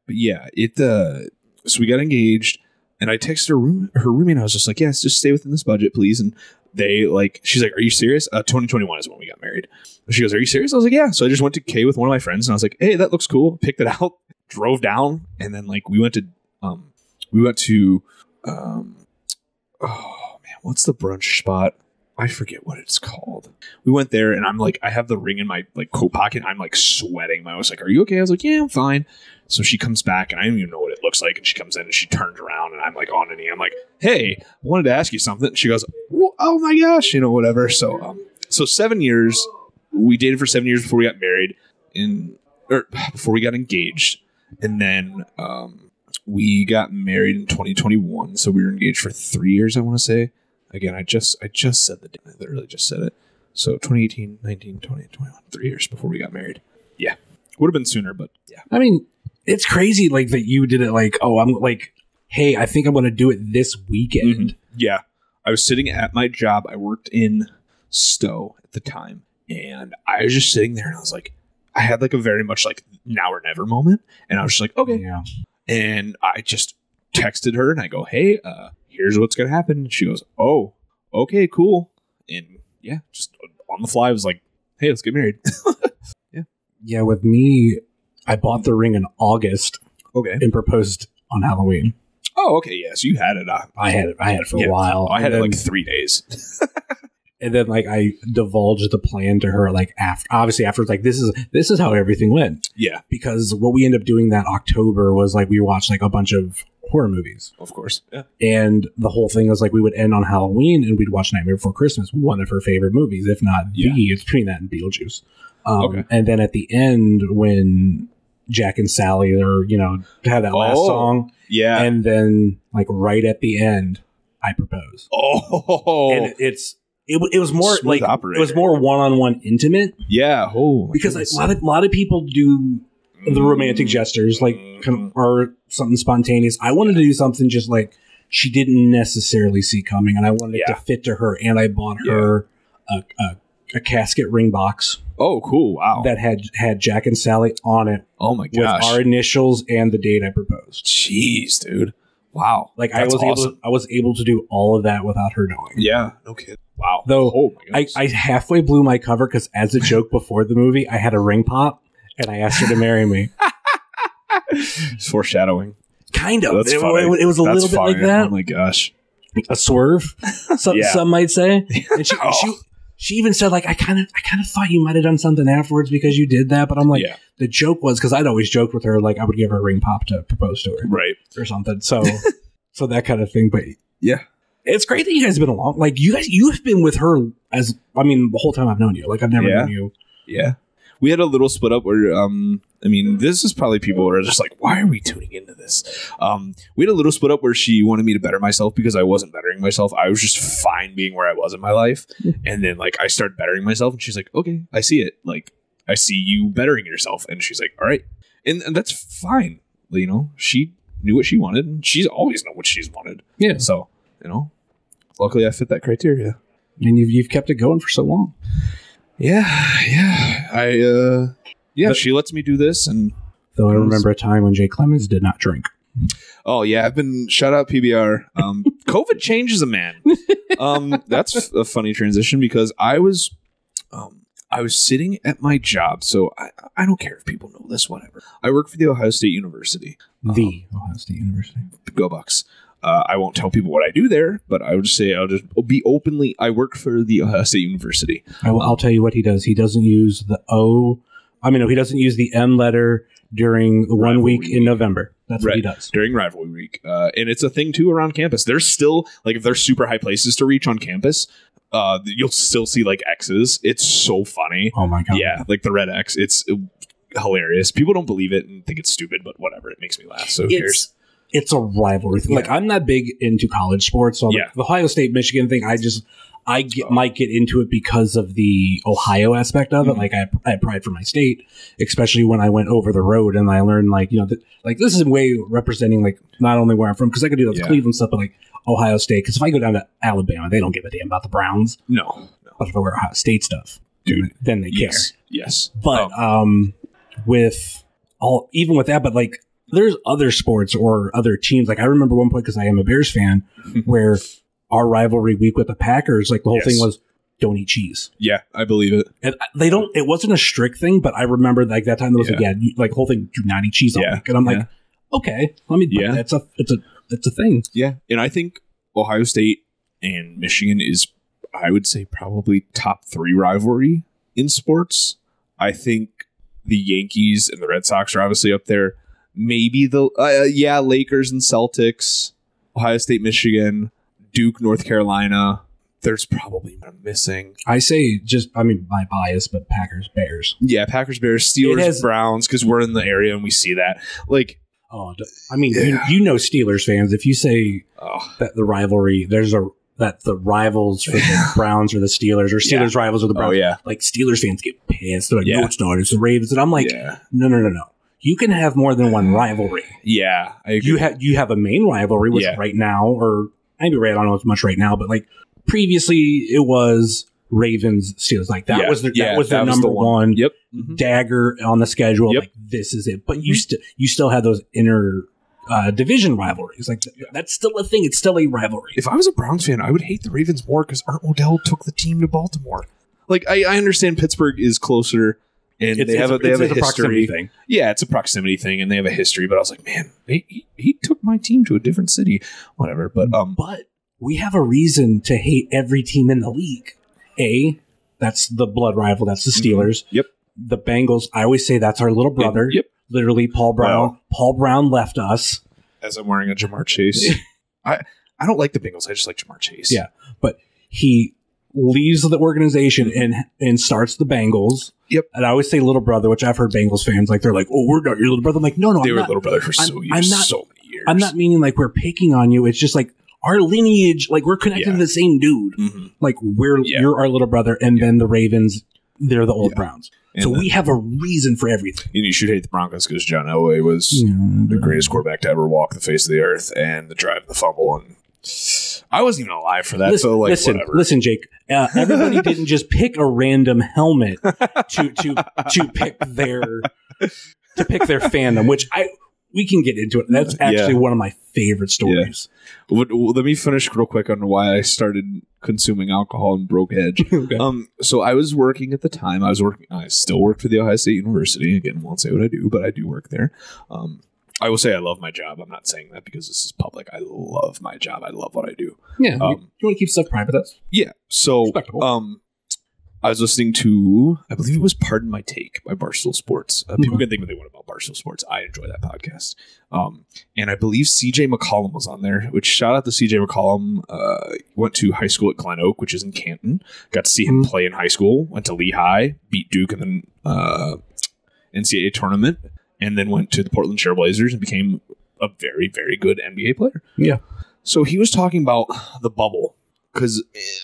but yeah, it. Uh, so we got engaged, and I texted her room, her roommate. And I was just like, "Yes, just stay within this budget, please." And they like, she's like, "Are you serious?" Uh, 2021 is when we got married. She goes, "Are you serious?" I was like, "Yeah." So I just went to Kay with one of my friends, and I was like, "Hey, that looks cool." Picked it out, drove down, and then like we went to, um, we went to, um, oh man, what's the brunch spot? I forget what it's called. We went there and I'm like, I have the ring in my like coat pocket. I'm like sweating. My wife's like, Are you okay? I was like, Yeah, I'm fine. So she comes back and I don't even know what it looks like. And she comes in and she turns around and I'm like on a knee. I'm like, Hey, wanted to ask you something. She goes, Oh my gosh, you know, whatever. So, um, so seven years. We dated for seven years before we got married, in or before we got engaged, and then um, we got married in 2021. So we were engaged for three years. I want to say. Again, I just I just said the date. I literally just said it. So 2018, 19, 20, 21, three years before we got married. Yeah, would have been sooner, but yeah. I mean, it's crazy like that you did it like, oh, I'm like, hey, I think I'm going to do it this weekend. Yeah. I was sitting at my job. I worked in Stow at the time. And I was just sitting there and I was like, I had like a very much like now or never moment. And I was just like, okay. Yeah. And I just texted her and I go, hey, uh, here's what's going to happen. And she goes, oh, okay, cool. And yeah, just on the fly, I was like, hey, let's get married. Yeah yeah. With me, I bought the ring in August okay. and proposed on Halloween. Oh, okay. Yeah. So you had it. Uh, I had it. I had it for Yeah. a while. I had it then, like three days. and then like I divulged the plan to her like after obviously afterwards like this is this is how everything went yeah, because what we ended up doing that October was like we watched like a bunch of horror movies of course. Yeah. and the whole thing was like we would end on Halloween and we'd watch Nightmare Before Christmas one of her favorite movies if not Yeah. the it's between that and Beetlejuice um, Okay. and then at the end when Jack and Sally or you know have that last Oh. song Yeah. and then like right at the end I propose oh. and it's it, it was more Smooth like operator. it was more one-on-one intimate yeah. Oh. because like, a lot of a lot of people do the romantic gestures like con- or something spontaneous. I wanted to do something just like she didn't necessarily see coming, and I wanted it to fit to her. And I bought her a, a, a casket ring box Oh, cool! Wow. that had had Jack and Sally on it oh my with gosh. our initials and the date I proposed. Jeez, dude. Wow. Like I That's was able, awesome. to, I was able to do all of that without her knowing. Yeah. No kid. Wow. Though, oh I. I halfway blew my cover because as a joke before the movie, I had a ring pop and I asked her to marry me. It's foreshadowing. Kind of. That's it, funny. it- it was a That's little bit like that. Oh my gosh. a swerve, some, Yeah. some might say. And she, Oh. she she even said like I kind of I kind of thought you might have done something afterwards because you did that, but I'm like yeah, the joke was because I'd always joked with her like I would give her a ring pop to propose to her right. or something. So so that kind of thing. But Yeah, it's great that you guys have been along. Like you guys, you've been with her as I mean the whole time I've known you. Like I've never Yeah. known you. yeah. We had a little split up where, um, I mean, this is probably people who are just like, why are we tuning into this? Um, we had a little split up where she wanted me to better myself because I wasn't bettering myself. I was just fine being where I was in my life. And then, like, I started bettering myself, and she's like, okay, I see it. Like, I see you bettering yourself. And she's like, all right. And, and that's fine. You know, she knew what she wanted, and she's always known what she's wanted. Yeah, So, you know, luckily I fit that criteria. and you've you've kept it going for so long. Yeah, yeah. I, uh, yeah, But- she lets me do this, and Though I remember a time when Jay Clemons did not drink. Oh yeah, I've been shout out PBR. Um, COVID changes a man. Um, that's a funny transition because I was, um, I was sitting at my job. So I, I don't care if people know this. Whatever. I work for the Ohio State University. The Ohio State University. Go Bucks. Uh, I won't tell people what I do there, but I would just say I'll just be openly. I work for the Ohio State University. I will, I'll tell you what he does. He doesn't use the O. I mean, no, he doesn't use the M letter during the one Rivalry week in. November. That's what he does. during rivalry week, uh, and it's a thing too around campus. There's still like if there's super high places to reach on campus, uh, you'll still see like X's. It's so funny. Oh my god! Yeah, like the red X. It's uh, hilarious. People don't believe it and think it's stupid, but whatever. It makes me laugh. So who cares? it's it's a rivalry thing. Like I'm not big into college sports, so Yeah. like, the Ohio State Michigan thing, I just I get, might get into it because of the Ohio aspect of it. Mhm. Like I, I had pride for my state, especially when I went over the road and I learned like you know that like this is a way representing like not only where I'm from because I could do the Yeah. Cleveland stuff, but like Ohio State. Because if I go down to Alabama, they don't give a damn about the Browns. No, no, But if I wear Ohio State stuff, dude. then they care. Yes, yes. But Oh, um, with all even with that, but like there's other sports or other teams. Like I remember one point because I am a Bears fan, where our rivalry week with the Packers, like the whole Yes. thing was don't eat cheese. yeah, I believe it. And they don't. It wasn't a strict thing, but I remember like that time there was like yeah, you, like whole thing do not eat cheese Yeah. week, and I'm like, Yeah. okay, let me. Yeah. Yeah, that's a it's a it's a thing. Yeah, and I think Ohio State and Michigan is, I would say, probably top three rivalry in sports. I think the Yankees and the Red Sox are obviously up there. Maybe the uh, yeah Lakers and Celtics, Ohio State, Michigan, Duke, North Carolina. There's probably I'm missing. I say just I mean my bias, but Packers Bears. Yeah, Packers, Bears, Steelers, It has- Browns, because we're in the area and we see that. Like, Oh, d- I mean Yeah. you, you know Steelers fans. If you say oh, that the rivalry there's a that the rivals for the Browns or the Steelers or Steelers rivals or the oh Browns. yeah, Like Steelers fans get pissed. They're like, Yeah. no, it's not. It's the Ravens. And I'm like, yeah, no, no, no, no. You can have more than one rivalry. yeah. I agree. You have you have a main rivalry, which Yeah. right now, or maybe right, I don't know as much right now, but like previously it was Ravens Steelers. Like that Yeah, was the, yeah, that was their that was number the one. one, Yep. Mhm. dagger on the schedule. Yep. Like this is it. But you Mhm. still you still have those inner uh, division rivalries. Like th- that's still a thing. It's still a rivalry. If I was a Browns fan, I would hate the Ravens more because Art Modell took the team to Baltimore. Like I, I understand Pittsburgh is closer and they have a, they have a, it's proximity history. thing. Yeah, it's a proximity thing, and they have a history. But I was like, man, they, he, he took my team to a different city, whatever. But um, But we have a reason to hate every team in the league. A, that's the blood rival. That's the Steelers. Mm-hmm. Yep. The Bengals. I always say that's our little brother. Yep. Literally, Paul Brown. Paul Brown left us. As I'm wearing a Ja'Marr Chase, I I don't like the Bengals. I just like Ja'Marr Chase. Yeah. But he leaves the organization and and starts the Bengals. Yep. And I always say little brother, which I've heard Bengals fans like they're like, oh, we're not your little brother. I'm like, no, no, they I'm were not, little brother for so I'm- years, I'm not- so many years. I'm not meaning like we're picking on you. It's just like our lineage, like we're connected Yeah. to the same dude. Mhm. like we're Yeah. you're our little brother, and then the Ravens, they're the old Yeah. Browns. And so then- we have a reason for everything. And you should hate the Broncos because John Elway was the greatest quarterback to ever walk the face of the earth, and the drive the fumble. And I wasn't even alive for that. Listen, so like, listen, whatever. listen, Jake. Uh, everybody didn't just pick a random helmet to to to pick their to pick their fandom, which I we can get into it. That's actually Yeah. one of my favorite stories. Well, let me finish real quick on why I started consuming alcohol and broke edge. Okay. Um, so I was working at the time. I was working. I still work for the Ohio State University. Again, won't say what I do, but I do work there. Um, I will say I love my job. I'm not saying that because this is public. I love my job. I love what I do. yeah, you, Um, you want to keep stuff private? That's Yeah. So, um, I was listening to, I believe it was Pardon My Take by Barstool Sports. Uh, people Mhm. can think what they want about Barstool Sports. I enjoy that podcast. Um, and I believe CJ McCollum was on there, which shout out to CJ McCollum. Uh, went to high school at Glen Oak, which is in Canton. Got to see him Mhm. play in high school. Went to Lehigh, beat Duke in the uh, NCAA tournament, and then went to the Portland Trailblazers and became a very, very good NBA player. Yeah. So he was talking about the bubble because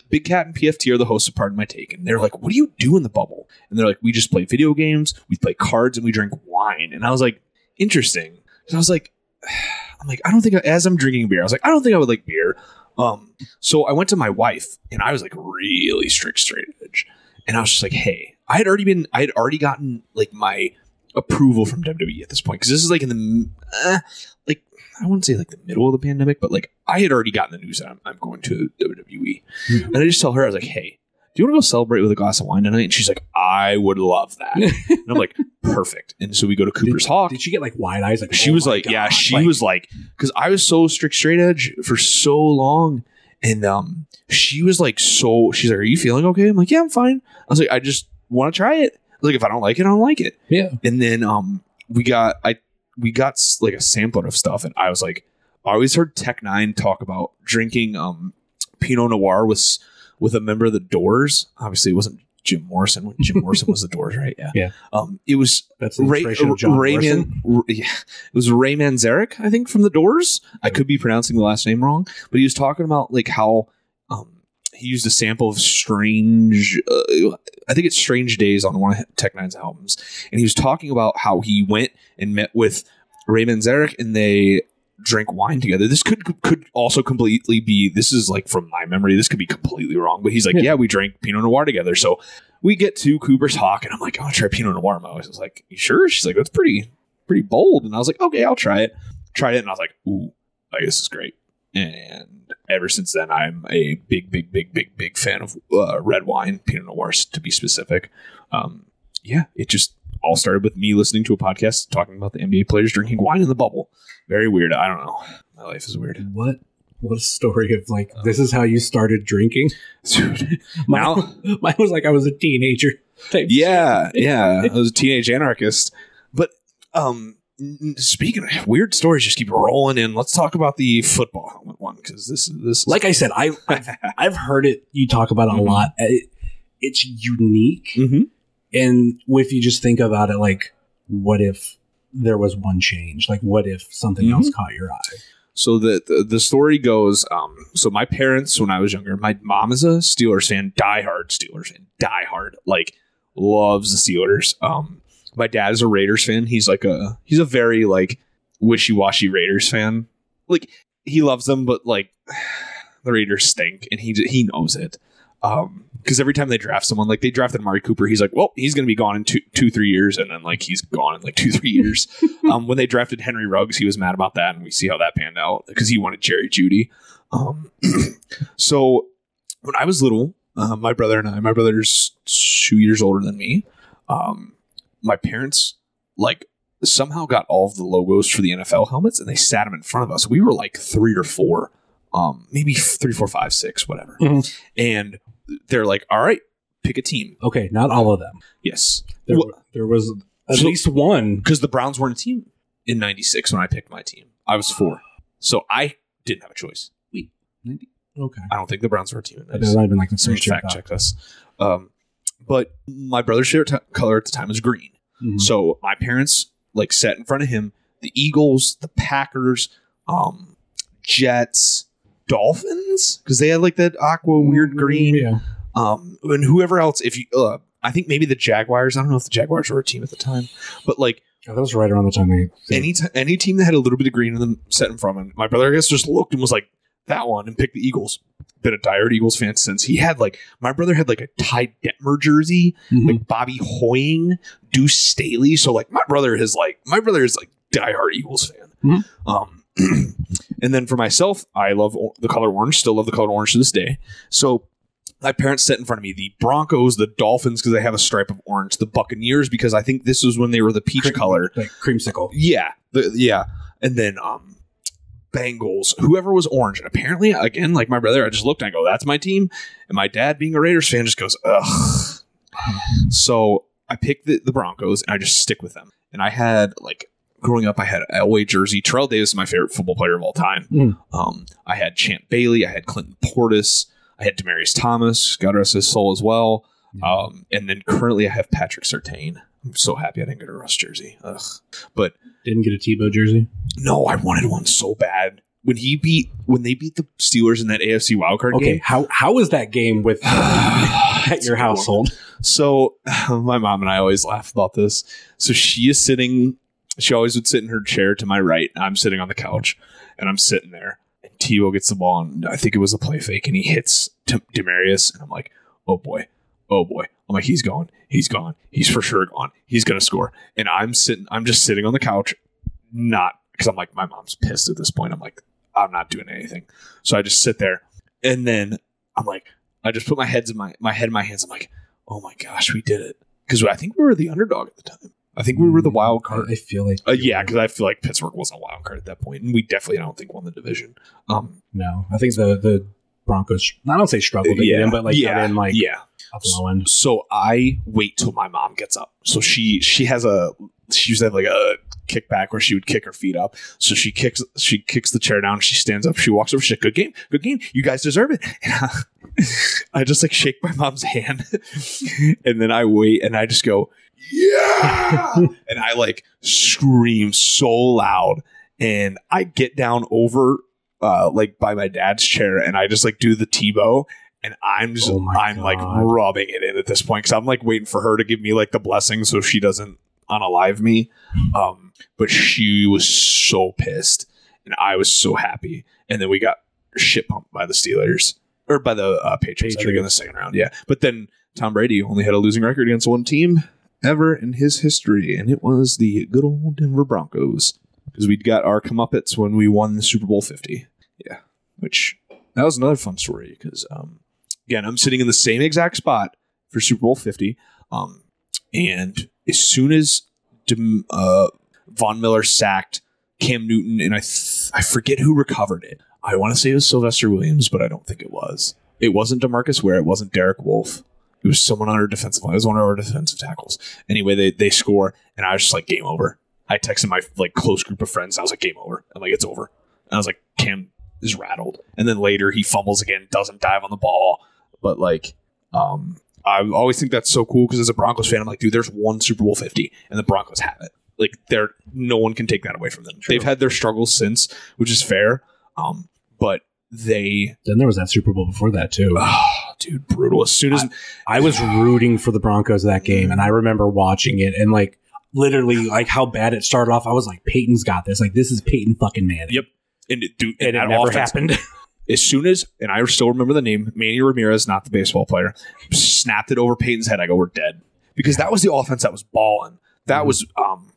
Big Cat and PFT are the hosts of Pardon My Take, and they're like, "What do you do in the bubble?" And they're like, "We just play video games, we play cards, and we drink wine." And I was like, "Interesting." And I was like, "I'm like, I don't think I, as I'm drinking beer, I was like, I don't think I would like beer." Um, so I went to my wife, and I was like really strict straight edge, and I was just like, "Hey, I had already been, I had already gotten like my approval from WWE at this point because this is like in the uh, like I wouldn't say like the middle of the pandemic, but like I had already gotten the news that I'm, I'm going to WWE, Yeah. and I just tell her I was like, "Hey, do you want to go celebrate with a glass of wine tonight?" And she's like, "I would love that." and I'm like, "Perfect." And so we go to Cooper's Hawk. Did she get like wide eyes? Like she oh was like, "Yeah," she Like, was like, because I was so strict straight edge for so long, and um, she was like, "So," she's like, "Are you feeling okay?" I'm like, "Yeah, I'm fine." I was like, "I just want to try it." Like, if I don't like it, I don't like it yeah. and then um we got i we got like a sampler of stuff and i was like i always heard Tech N9ne talk about drinking um pinot noir with with a member of the doors obviously it wasn't jim morrison when jim morrison was the doors right yeah Yeah. um it was That's Ray, inspiration of John Rayman, R- yeah, it was Ray Manzarek, I think, from the Doors. I could be pronouncing the last name wrong, but he was talking about like how um, he used a sample of Strange. Uh, I think it's Strange Days on one of Tech N9ne's albums, and he was talking about how he went and met with Ray Manzarek, and they drank wine together. This could could also completely be. This is like from my memory. This could be completely wrong, but he's like, Yeah. yeah, we drank Pinot Noir together. So we get to Cooper's Hawk, and I'm like, I want to try Pinot Noir. Wife was like, you sure? She's like, that's pretty pretty bold. And I was like, okay, I'll try it. Tried it, and I was like, ooh, like this is great. And ever since then, I'm a big, big, big, big, big fan of uh, red wine, Pinot Noir to be specific. Um, yeah, it just all started with me listening to a podcast talking about the NBA players drinking wine in the bubble. Very weird. I don't know. My life is weird. What? What a story of like this is how you started drinking. Dude. Mine, Now- mine was like I was a teenager type. Yeah, yeah. I was a teenage anarchist. But um speaking of weird stories, just keep rolling in. Let's talk about the football helmet one because this is this is Like I said, I I've, I've heard it. You talk about it a Mhm. lot. It, it's unique, Mhm. and if you just think about it, like, what if there was one change? Like, what if something Mhm. else caught your eye? So the, the the story goes, um, so my parents when I was younger, my mom is a Steelers fan, diehard Steelers fan, diehard, like loves the Steelers. Um, my dad is a Raiders fan. He's like a he's a very like wishy washy Raiders fan. Like he loves them, but like the Raiders stink, and he he knows it. Um, because every time they draft someone, like they drafted Mari Cooper, he's like, well, he's going to be gone in two, two, three years, and then like he's gone in like two, three years. um, when they drafted Henry Ruggs, he was mad about that, and we see how that panned out because he wanted Jerry Jeudy. Um, so when I was little, uh, my brother and I, my brother's two years older than me. Um, my parents like somehow got all of the logos for the NFL helmets, and they sat them in front of us. We were like three or four, um, maybe three, four, five, six, whatever. Mhm. And they're like, "All right, pick a team." Okay, not all of them. Yes, There, Well- there was at So- least one. because the Browns weren't a team in '96 when I picked my team. I was four, so I didn't have a choice. Wait, okay, I don't think the Browns were a team in that '96. might have been like the first year. fact checked us. Um, but my brother's favorite t- color at the time was green. Mhm. So my parents like sat in front of him. The Eagles, the Packers, um, Jets, Dolphins, because they had like that aqua weird green. Yeah, Um, and whoever else, if you, uh, I think maybe the Jaguars. I don't know if the Jaguars were a team at the time, but like Yeah, that was right around the time they. they any t- any team that had a little bit of green in them set in front of him. My brother, I guess, just looked and was like that one and picked the Eagles. Been a diehard Eagles fan since he had like my brother had like a Ty Detmer jersey, Mhm. like Bobby Hoying, Deuce Staley. So like my brother is like my brother is like diehard Eagles fan. Mhm. Um, and then for myself, I love the color orange. Still love the color orange to this day. So my parents set in front of me the Broncos, the Dolphins because they have a stripe of orange, the Buccaneers because I think this was when they were the peach Cream- color. like creamsicle. Yeah, the, yeah, and then um, Bengals, whoever was orange, and apparently, again, like my brother, I just looked and I go, "That's my team," and my dad, being a Raiders fan, just goes, "Ugh, So I picked the, the Broncos and I just stick with them. And I had like growing up, I had Elway jersey. Terrell Davis is my favorite football player of all time. Mm. Um, I had Champ Bailey. I had Clinton Portis. I had Demaryius Thomas. God rest his soul as well. Um, and then currently I have Patrick Surtain. I'm so happy I didn't get a Russ jersey. Ugh. But Didn't get a Tebow jersey. no, I wanted one so bad. When he beat when they beat the Steelers in that AFC wildcard Okay, game. how how was that game with at your household? So my mom and I always laugh about this. So she is sitting. She always would sit in her chair to my right. I'm sitting on the couch, and I'm sitting there. And Tebow gets the ball, and I think it was a play fake, and he hits T- Demaryius, and I'm like, oh boy, oh boy. I'm like, he's gone, he's gone, he's for sure gone. He's gonna score. And I'm sitting, I'm just sitting on the couch, not because I'm like, my mom's pissed at this point. I'm like, I'm not doing anything. So I just sit there, and then I'm like, I just put my heads in my my head in my hands. I'm like oh my gosh, we did it. Because I think we were the underdog at the time. I think we were the wild card. I feel like Uh, yeah, because I feel like Pittsburgh wasn't a wild card at that point, and we definitely I don't think won the division. Um, no. I think the the Broncos. I don't say struggled to get but like yeah, in like yeah. Low end. So I wait till my mom gets up. So she she has a she used to have like a kickback where she would kick her feet up. So she kicks she kicks the chair down. She stands up. She walks over. She's like, "Good game, good game. You guys deserve it." And I, I just like shake my mom's hand, and then I wait and I just go, "Yeah!" and I like scream so loud, and I get down over uh like by my dad's chair, and I just like do the Tebow. And I'm just, Oh I'm like rubbing it in at this point because I'm like waiting for her to give me like the blessing so she doesn't unalive me. Um, but she was so pissed, and I was so happy. And then we got shit pumped by the Steelers or by the uh, Patriots, I think, in the second round. Yeah, but then Tom Brady only had a losing record against one team ever in his history, and it was the good old Denver Broncos because we'd got our comeuppets when we won the Super Bowl Fifty. Yeah, which that was another fun story because um, again, I'm sitting in the same exact spot for Super Bowl Fifty. Um, and as soon as Dem- uh, Von Miller sacked Cam Newton, and I th- I forget who recovered it. I want to say it was Sylvester Williams, but I don't think it was. It wasn't Demarcus Ware. It wasn't Derek Wolfe. It was someone on our defensive line. It was one of our defensive tackles. Anyway, they they score, and I was just like, game over. I texted my like close group of friends. I was like, game over. I'm like, it's over. And I was like, Cam is rattled. And then later he fumbles again, doesn't dive on the ball. But like, um, I always think that's so cool because as a Broncos fan, I'm like, dude, there's one Super Bowl 50, and the Broncos have it. Like, they're no one can take that away from them. They've had their struggles since, which is fair. Um, but they, Then there was that Super Bowl before that too. oh, dude, brutal. As soon as I was rooting for the Broncos that game, and I remember watching it and like literally like how bad it started off. I was like, Peyton's got this. Like this is Peyton fucking Manning. Yep. and it, dude, And it never offense- happened. as soon as, and I still remember the name, Manny Ramirez, not the baseball player, snapped it over Peyton's head. I go, we're dead. Because that was the offense that was balling. That Mhm. was um,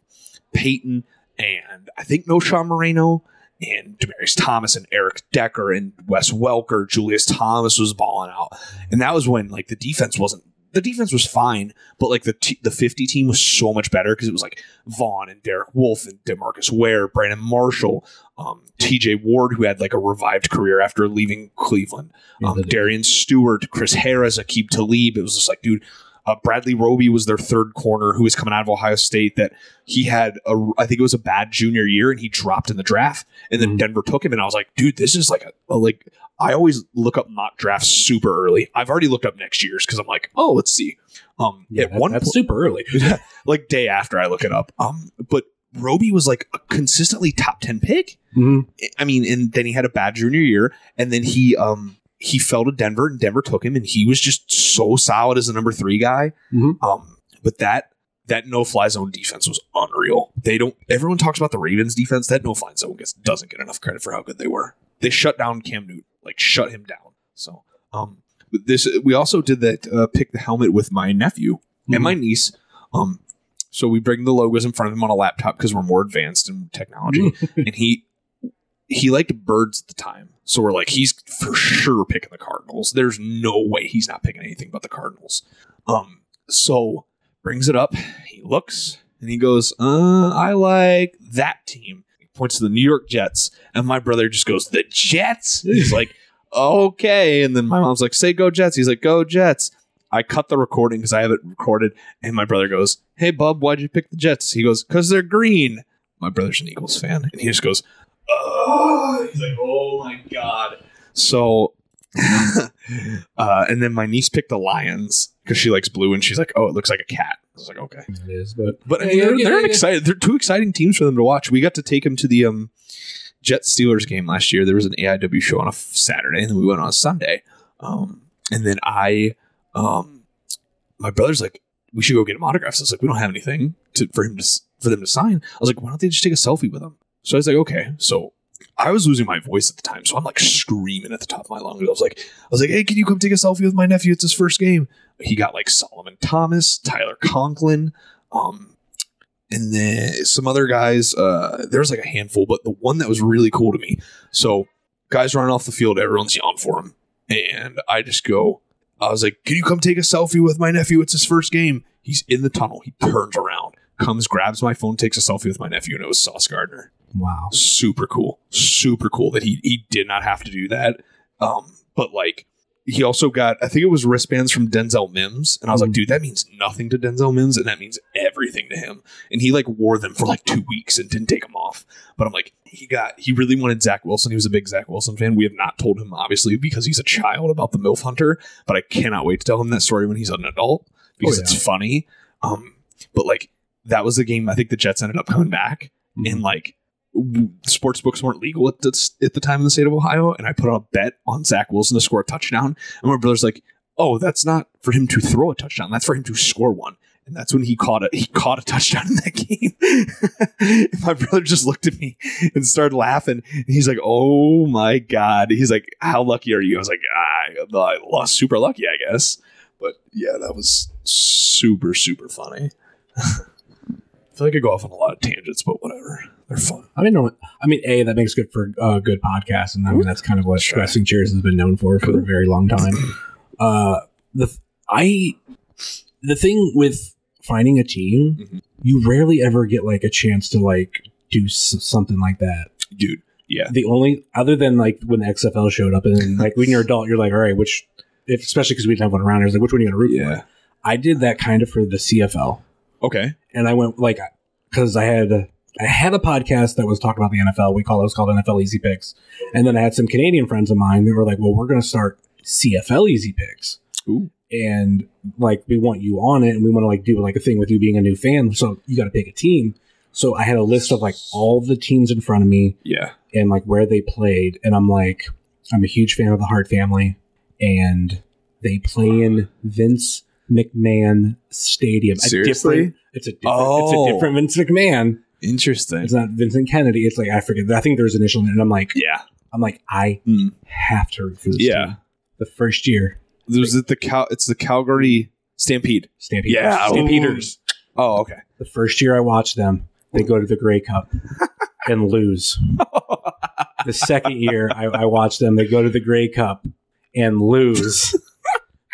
Peyton and I think Knowshon Moreno and Demaryius Thomas and Eric Decker and Wes Welker. Julius Thomas was balling out. And that was when like the defense wasn't the defense was fine, but like the t- the 50 team was so much better because it was like Von and Derek Wolfe and Demarcus Ware, Brandon Marshall, um, TJ Ward, who had like a revived career after leaving Cleveland, um, Darian Stewart, Chris Harris, Aqib Talib. It was just like, dude, uh, Bradley Roby was their third corner who was coming out of Ohio State that he had, a, I think it was a bad junior year and he dropped in the draft. And then Mhm. Denver took him. And I was like, dude, this is like a, a like, I always look up mock drafts super early. I've already looked up next year's because I'm like, oh, let's see. Um, Yeah, at that- one that's point, super early. like day after I look it up. Um, but Roby was like a consistently top 10 pick. Mhm. I mean, and then he had a bad junior year, and then he um he fell to Denver, and Denver took him, and he was just so solid as a number three guy. Mhm. Um, but that that no fly zone defense was unreal. They don't. Everyone talks about the Ravens defense. That no fly zone gets, doesn't get enough credit for how good they were. They shut down Cam Newton, like shut him down. So um, this we also did that uh, pick the helmet with my nephew and my niece. Um, so we bring the logos in front of him on a laptop because we're more advanced in technology, and he he liked birds at the time. So we're like, he's for sure picking the Cardinals. There's no way he's not picking anything but the Cardinals. Um, so brings it up. He looks and he goes, "Uh, I like that team." Points to the New York Jets, and my brother just goes, "The Jets." He's like, "Okay," and then my mom's like, "Say go Jets." He's like, "Go Jets." I cut the recording because I have it recorded, and my brother goes, "Hey, Bub, why'd you pick the Jets?" He goes, "Cause they're green." My brother's an Eagles fan, and he just goes, "Oh!" He's like, "Oh my god!" So, uh, and then my niece picked the Lions because she likes blue, and she's like, "Oh, it looks like a cat." I was like, "Okay." It is, but But I mean, they're, they're excited. They're two exciting teams for them to watch. We got to take them to the um, Jets Steelers game last year. There was an AIW show on a Saturday, and then we went on a Sunday. Um, and then I, um, my brother's like, we should go get him autographs. I was like, we don't have anything to for him to for them to sign. I was like, why don't they just take a selfie with him? So I was like, okay. So I was losing my voice at the time, so I'm like screaming at the top of my lungs. I was like, I was like, hey, can you come take a selfie with my nephew? It's his first game. He got like Solomon Thomas, Tyler Conklin, um, and then some other guys. Uh, there was like a handful, but the one that was really cool to me. So guys running off the field, everyone's yelling for him, and I just go. I was like, "Can you come take a selfie with my nephew? It's his first game." He's in the tunnel. He turns around, comes, grabs my phone, takes a selfie with my nephew, and it was Sauce Gardner. Wow. super cool. Super cool that he he did not have to do that. Um but like he also got i think it was wristbands from denzel mims and i was like Mhm. dude that means nothing to denzel mims and that means everything to him. And he like wore them for like two weeks and didn't take them off. But i'm like he got he really wanted zach wilson. He was a big zach wilson fan. We have not told him obviously because he's a child about the milf hunter but i cannot wait to tell him that story when he's an adult because Oh, yeah. it's funny. Um but like that was the game i think the jets ended up coming back Mm-hmm. and like sports books weren't legal at the, at the time in the state of Ohio, and I put on a bet on Zach Wilson to score a touchdown, and my brother's like, "Oh, that's not for him to throw a touchdown; that's for him to score one." And that's when he caught a he caught a touchdown in that game. And my brother just looked at me and started laughing. And he's like, "Oh my god!" He's like, "How lucky are you?" I was like, "I, I lost super lucky, I guess." But yeah, that was super super funny. I feel like I go off on a lot of tangents, but whatever. They're fun. I mean, I mean, a that makes good for a good podcast, and I mean that's kind of what Sure. Wrestling Cheers has been known for for a very long time. Uh, the I the thing with finding a team, Mhm. you rarely ever get like a chance to like do s- something like that. Dude, yeah. The only other than like when the XFL showed up, and then like when you're adult, you're like, all right, which if especially because we didn't have one around, I was like, which one are you gonna root Yeah. for? I did that kind of for the CFL Okay. and I went like because I had I had a podcast that was talking about the NFL. We call it was called NFL Easy Picks, and then I had some Canadian friends of mine that were like, "Well, we're going to start CFL Easy Picks, Ooh. and like we want you on it, and we want to like do like a thing with you being a new fan. So you got to pick a team." So I had a list of like all the teams in front of me Yeah. and like where they played, and I'm like, I'm a huge fan of the Hart family, and they play in Vince McMahon Stadium. A Seriously? different- it's a different, Oh. it's a different Vince McMahon. Interesting. It's not Vincent Kennedy. It's like I forget. I think there's an initial, and I'm like, yeah. I'm like, I Hmm. have to root for this Yeah. team. The first year, Was it the Cal? It's the Calgary Stampede. Stampede. Yeah. Stampeders. Oh, okay. The first year I watched them, they go to the Grey Cup and lose. The second year I, I watched them, they go to the Grey Cup and lose.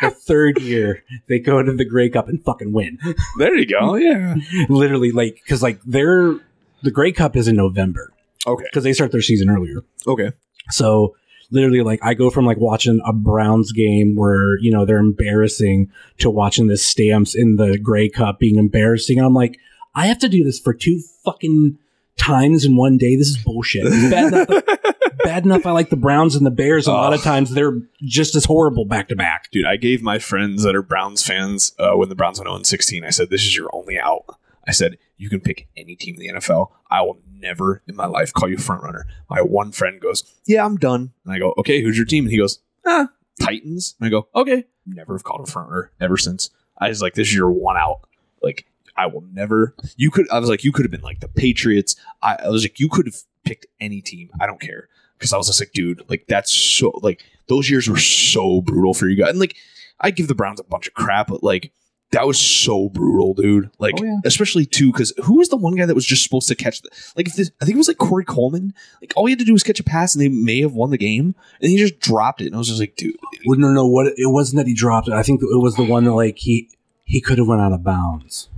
the third year they go to the Grey Cup and fucking win. there you go. Yeah. Literally, like because like they're the Grey Cup is in November Okay. because they start their season earlier. Okay. So literally, like I go from like watching a Browns game where you know they're embarrassing to watching the stamps in the Grey Cup being embarrassing, and I'm like, I have to do this for two fucking times in one day. This is bullshit. Bad enough. I like the Browns and the Bears. A lot of times they're just as horrible back to back. Dude, I gave my friends that are Browns fans uh, when the Browns went 0 16. I said, "This is your only out." I said, "You can pick any team in the NFL. I will never in my life call you front runner." My one friend goes, "Yeah, I'm done." And I go, "Okay, who's your team?" And he goes, "Ah, Titans." And I go, "Okay." Never have called a front runner ever since. I was like, "This is your one out." Like, I will never. You could. I was like, you could have been like the Patriots. I, I was like, you could have picked any team. I don't care because I was just like, dude, like that's so like those years were so brutal for you guys. And like, I give the Browns a bunch of crap, but like that was so brutal, dude. Like, Oh, yeah. especially too because who was the one guy that was just supposed to catch the like? If this, I think it was like Corey Coleman. Like all he had to do was catch a pass, and they may have won the game, and he just dropped it. And I was just like, dude, Well, no, no, what it wasn't that he dropped it. I think it was the one that like he he could have went out of bounds.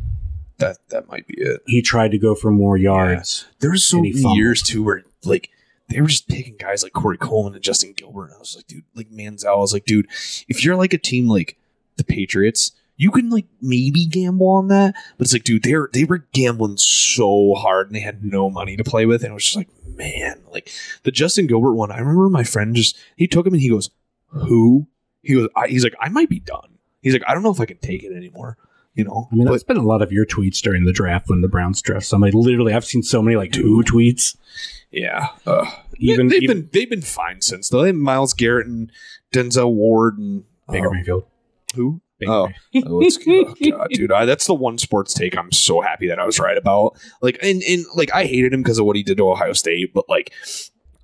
that that might be it. He tried to go for more yards. There was so many fumbled. years too where like they were just picking guys like Corey Coleman and Justin Gilbert. And I was like, dude, like Manziel. I was like, dude, if you're like a team like the Patriots, you can like maybe gamble on that, but it's like, dude, they're they were gambling so hard and they had no money to play with, and it was just like, man, like the Justin Gilbert one. I remember my friend just he took him and he goes, who? He goes, he's like, I might be done. He's like, I don't know if I can take it anymore. You know, I mean, But- that's been a lot of your tweets during the draft when the Browns draft somebody. Literally, I've seen so many like two tweets. yeah. Ugh. Even they've even been they've been fine since though. They have Myles Garrett and Denzel Ward and Baker um, Mayfield. who? Baker Oh, oh, oh god, dude! I, that's the one sports take I'm so happy that I was right about. Like, and, and like I hated him because of what he did to Ohio State, but like,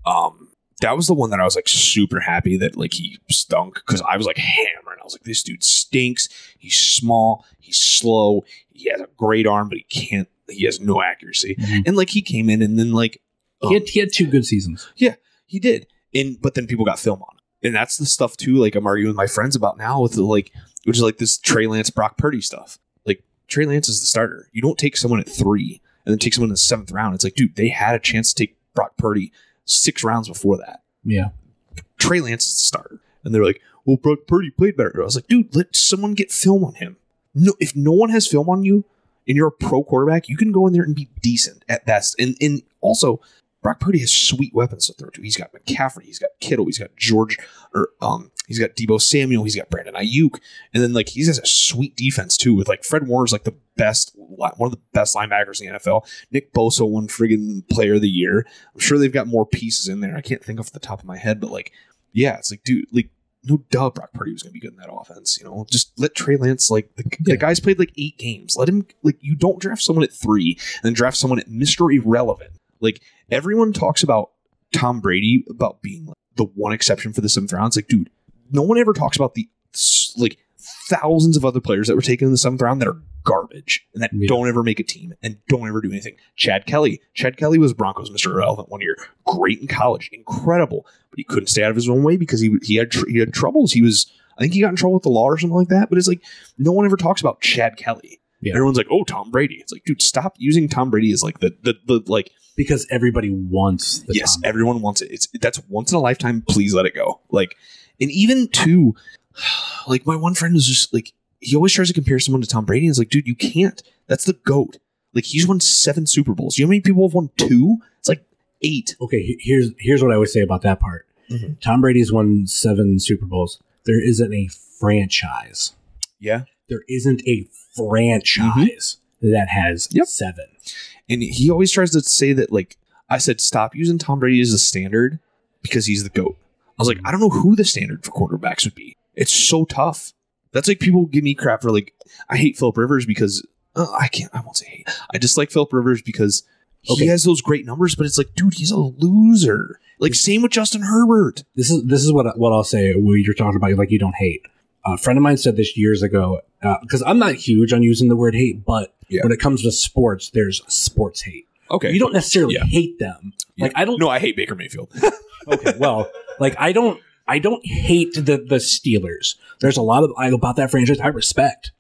um, that was the one that I was like super happy that like he stunk because I was like hammering. I was like, this dude stinks. He's small. He's slow. He has a great arm, but he can't. He has no accuracy. Mhm. And like he came in and then like He had, he had two good seasons. Yeah, he did. And but then people got film on it. And that's the stuff too, like I'm arguing with my friends about now with the like which is like this Trey Lance Brock Purdy stuff. Like Trey Lance is the starter. You don't take someone at three and then take someone in the seventh round. It's like, dude, they had a chance to take Brock Purdy six rounds before that. Yeah, Trey Lance is the starter. And they're like, well, Brock Purdy played better. I was like, dude, let someone get film on him. No, if no one has film on you and you're a pro quarterback, you can go in there and be decent at best. And and also, Brock Purdy has sweet weapons to throw to. He's got McCaffrey, he's got Kittle, he's got George, or um, he's got Deebo Samuel, he's got Brandon Aiyuk, and then like he has a sweet defense too. With like Fred Warner's like the best, one of the best linebackers in the NFL. Nick Bosa won friggin' Player of the Year. I'm sure they've got more pieces in there. I can't think off the top of my head, but like, yeah, it's like, dude, like. No doubt Brock Purdy was going to be good in that offense. You know, just let Trey Lance like the, Yeah. the guy's played like eight games. Let him like you don't draft someone at three and then draft someone at Mister Irrelevant. Like everyone talks about Tom Brady about being like the one exception for the seventh round. It's like, dude, no one ever talks about the like thousands of other players that were taken in the seventh round that are garbage and that Yeah. don't ever make a team and don't ever do anything. Chad Kelly. Chad Kelly was Broncos Mr. Irrelevant one year. Great in college, incredible, but he couldn't stay out of his own way because he he had tr- he had troubles. He was I think he got in trouble with the law or something like that. But it's like no one ever talks about Chad Kelly. Yeah. Everyone's like, oh, Tom Brady. It's like, dude, stop using Tom Brady as like the the, the like because everybody wants the yes, Tom. everyone wants it. It's that's once in a lifetime. Please let it go. Like, and even to, like my one friend was just like he always tries to compare someone to Tom Brady. And like, dude, you can't. That's the goat. Like he's won seven Super Bowls. You know how many people have won two? It's like eight. Okay, here's here's what I would say about that part. Mhm. Tom Brady's won seven Super Bowls. There isn't a franchise. Yeah, There isn't a franchise that has Yep. seven. and he always tries to say that like I said, stop using Tom Brady as a standard because he's the goat. I was like, I don't know who the standard for quarterbacks would be. It's so tough. That's like people give me crap for like I hate Philip Rivers because uh, I can't. I won't say hate. I dislike Philip Rivers because Okay. he has those great numbers, but it's like, dude, he's a loser. Like same with Justin Herbert. This is this is what what I'll say. What you're talking about, like you don't hate. A friend of mine said this years ago because I'm not huge on using the word hate, but Yeah. when it comes to sports, there's sports hate. Okay, You don't necessarily Yeah. hate them. Like I don't. No, I hate Baker Mayfield. Okay, well, like I don't. I don't hate the the Steelers. There's a lot of I about that franchise I respect,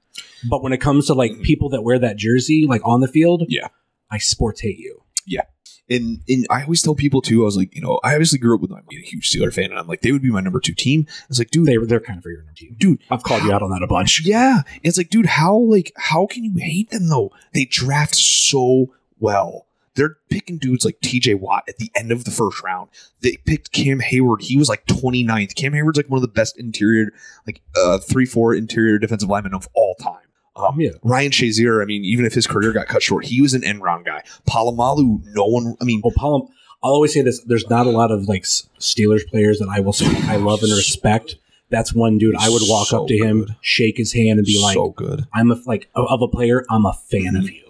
but when it comes to like people that wear that jersey, like on the field, Yeah. I sports hate you. Yeah. And and I always tell people too. I was like, you know, I obviously grew up with my being a huge Steeler fan, and I'm like, they would be my number two team. It's like, dude, They they're kind of your number two, dude, I've called you out on that a bunch. Yeah. It's like, dude, how like how can you hate them though? They draft so well. They're picking dudes like TJ Watt at the end of the first round. They picked Cam Heyward. He was like 29th. Cam Heyward's like one of the best interior, like uh three, four interior defensive linemen of all time. Um, Yeah. Ryan Shazier, I mean, even if his career got cut short, he was an end round guy. Polamalu, no one, I mean, Well, Paul, I'll always say this: there's not a lot of like Steelers players that I will say I love and respect. That's one dude I would walk So up to him, good. shake his hand, and be like, so good. "I'm a like of, of a player. I'm a fan of you."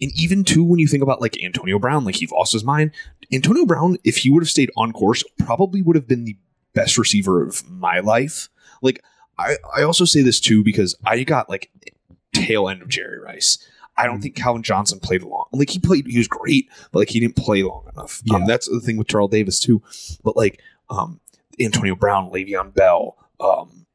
And even too, when you think about like Antonio Brown, like he lost his mind. Antonio Brown, if he would have stayed on course, probably would have been the best receiver of my life. Like I, I also say this too because I got like tail end of Jerry Rice. I don't think Calvin Johnson played long. Like he played, he was great, but like he didn't play long enough. Um, that's the thing with Terrell Davis too. But like um, Antonio Brown, Le'Veon Bell, um,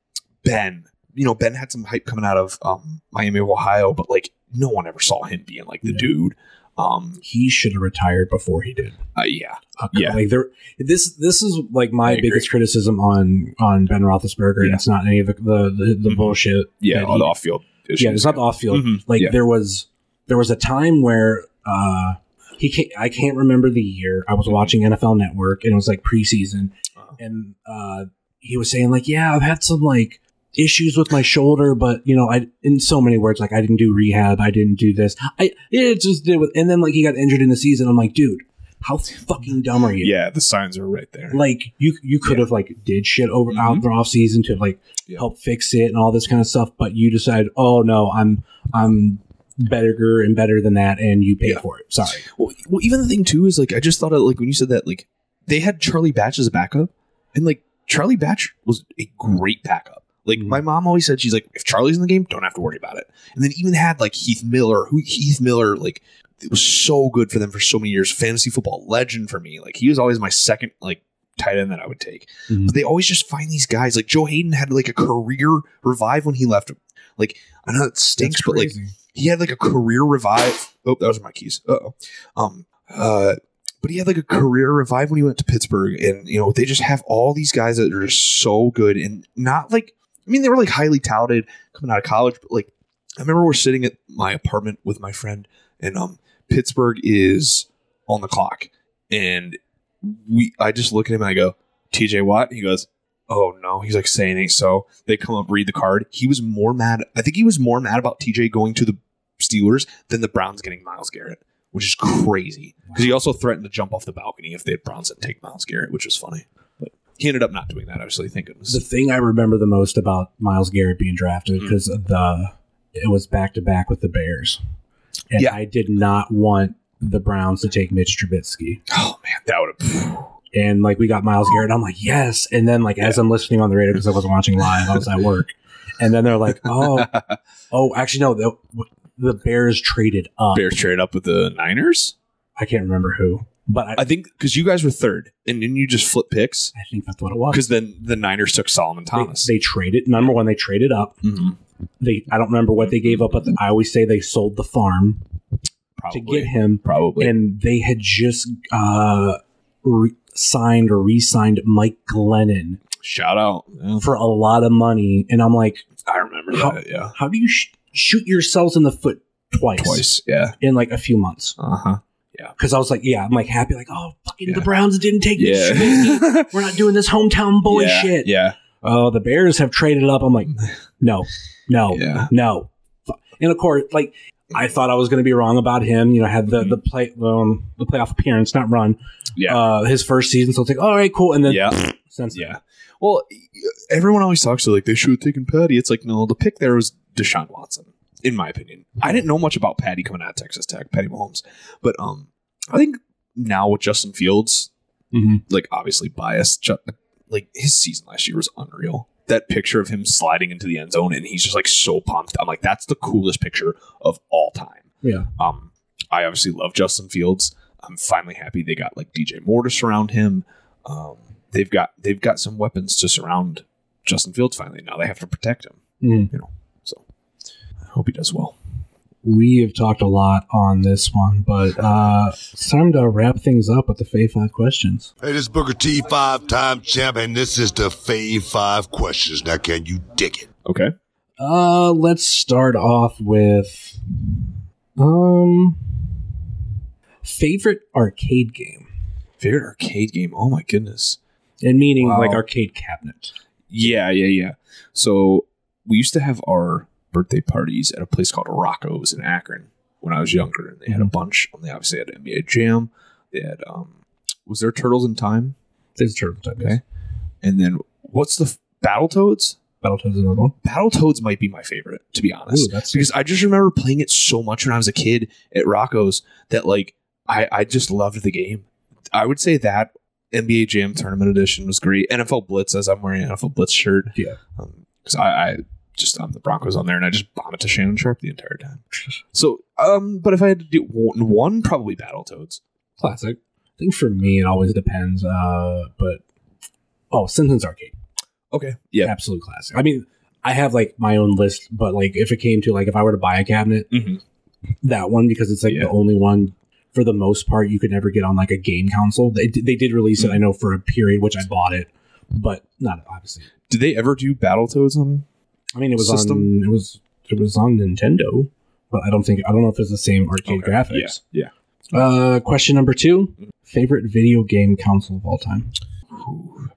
Ben. You know, Ben had some hype coming out of um, Miami of Ohio, but like no one ever saw him being like the Yeah. dude. Um, He should have retired before he did. uh, yeah, Uh, Yeah. like there. This this is like I my agree. biggest criticism on on Ben Roethlisberger. and It's not any of the the, the, the Mhm. bullshit. yeah, all he- the off field issues. yeah, it's not the off field. Mhm, Like yeah. there was there was a time where uh he can't, I can't remember the year. I was watching NFL Network and it was like preseason, Uh-huh. and uh he was saying like, yeah, I've had some like issues with my shoulder, but you know, I in so many words like I didn't do rehab, I didn't do this, I it just did with, and then like he got injured in the season. I'm like, dude, how fucking dumb are you? Yeah, the signs are right there. Like you, you could have like did shit over Mhm. out the off season to like Yeah. help fix it and all this kind of stuff, but you decided, oh no, I'm I'm better and better than that, and you pay Yeah. for it. Sorry, Well, well, even the thing too is like I just thought of like when you said that like they had Charlie Batch as a backup, and like Charlie Batch was a great backup. Like Mhm. my mom always said, she's like, if Charlie's in the game, don't have to worry about it. And then even had like Heath Miller, who Heath Miller like it was so good for them for so many years, fantasy football legend for me. Like he was always my second like tight end that I would take. Mhm. But they always just find these guys like Joe Haden had like a career revive when he left. Like I know it stinks, but like he had like a career revive. Oh, those are my keys. Uh-oh. Um, uh, but he had like a career revive when he went to Pittsburgh, and you know they just have all these guys that are just so good and not like. I mean, they were like highly touted coming out of college, but like I remember we're sitting at my apartment with my friend, and um, Pittsburgh is on the clock, and we. I just look at him and I go, "T.J. Watt." He goes, "Oh no." He's like saying ain't so. They come up, read the card. He was more mad. I think he was more mad about TJ going to the Steelers than the Browns getting Myles Garrett, which is crazy. Because he also threatened to jump off the balcony if the Browns didn't take Myles Garrett, which was funny. He ended up not doing that. Obviously, thank goodness. the thing I remember the most about Myles Garrett being drafted mm. because the it was back to back with the Bears, and Yeah. I did not want the Browns to take Mitch Trubisky. oh man, that would have. and like we got Myles Garrett. I'm like, yes. And then like as I'm listening on the radio because I wasn't watching live, I was at work, and then they're like, oh, oh, actually no, the, the Bears traded up. Bears trade up with the Niners. I can't remember who, but I, I think because you guys were third, and then you just flip picks I think that's what it was. because then the Niners took Solomon Thomas. they traded number one. They traded up. Mhm. They I don't remember what they gave up, but I always say they sold the farm Probably. to get him, Probably. and they had just uh, re- signed or re-signed Mike Glennon Shout out. Yeah, for a lot of money, and I'm like, I remember How- that. Yeah. how do you sh- shoot yourselves in the foot twice, Twice. Yeah. in like a few months? Uh huh. Because I was like, yeah, I'm like happy, like, oh, fucking the Browns didn't take Yeah. Trubisky. We're not doing this hometown boy yeah. shit. Yeah. Oh, the Bears have traded up. I'm like, no, no, Yeah. no. And of course, like I thought I was going to be wrong about him. You know, had the the play um, the playoff appearance, not run, Mm-hmm. Yeah. uh, his first season. So it's like, all right, cool. And then yeah. since Yeah. Well, everyone always talks to like they should have taken Patty. It's like no, the pick there was Deshaun Watson, in my opinion. I didn't know much about Patty coming out of Texas Tech, Patty Mahomes, but um, I think now with Justin Fields, Mhm. like obviously biased, like his season last year was unreal. That picture of him sliding into the end zone and he's just like so pumped. I'm like, that's the coolest picture of all time. Yeah. Um, I obviously love Justin Fields. I'm finally happy they got like DJ Moore to surround him. Um, they've got they've got some weapons to surround Justin Fields. Finally, now they have to protect him. Mhm. You know, hope he does well. we have talked a lot on this one, but uh, it's time to wrap things up with the Fave Five questions. Hey, this is Booker T, five time champ, and this is the Fave Five Questions. Now, can you dig it? Okay. Uh, let's start off with um favorite arcade game, Favorite arcade game? Oh my goodness. and meaning Wow. like arcade cabinet. Yeah, yeah, yeah. So we used to have our birthday parties at a place called Rocco's in Akron when I was younger, and they had a mm-hmm. bunch. And they obviously had NBA Jam. They had um, was there Turtles in Time? There's Turtles in Time. Okay. And then what's the f- Battletoads? Battletoads is another one. Battletoads might be my favorite, to be honest. Ooh, that's because I just remember playing it so much when I was a kid at Rocco's that like I, I just loved the game. I would say that NBA Jam Tournament Edition was great. NFL Blitz, as I'm wearing an NFL Blitz shirt. Yeah. Um, because I, I just I'm the Broncos on there, and I just bomb it to Shannon Sharpe the entire time. So, um, but if I had to do one, one probably Battletoads. classic. I think for me it always depends. Uh, but oh, Simpsons Arcade, Okay. Yeah. absolute classic. I mean, I have like my own list, but like if it came to like if I were to buy a cabinet, Mhm. that one because it's like Yeah. the only one for the most part, you could never get on like a game console. They, they did release it, I know, for a period, which I bought it, but not obviously. Did they ever do Battletoads on? I mean, it was System? on it was it was on Nintendo, but I don't think I don't know if it's the same arcade Okay, graphics. Yeah, Uh, question number two: favorite video game console of all time? yeah. Ooh,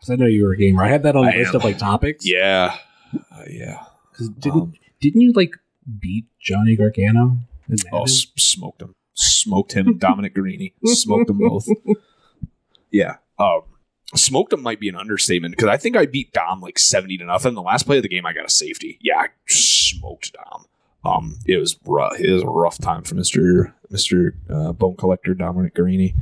'Cause I know you were a gamer. I had that on the list of like topics. yeah, uh, yeah. 'Cause didn't Um, didn't you like beat Johnny Gargano? in Oh, s- smoked him. Smoked him. Dominic Garrini. Smoked them both. Yeah. Um, smoked him might be an understatement because I think I beat Dom like 70 to nothing. The last play of the game, I got a safety. Yeah, I smoked Dom. Um, it was rough. It was a rough time for Mister Mister uh, Bone Collector Dominic Garrini.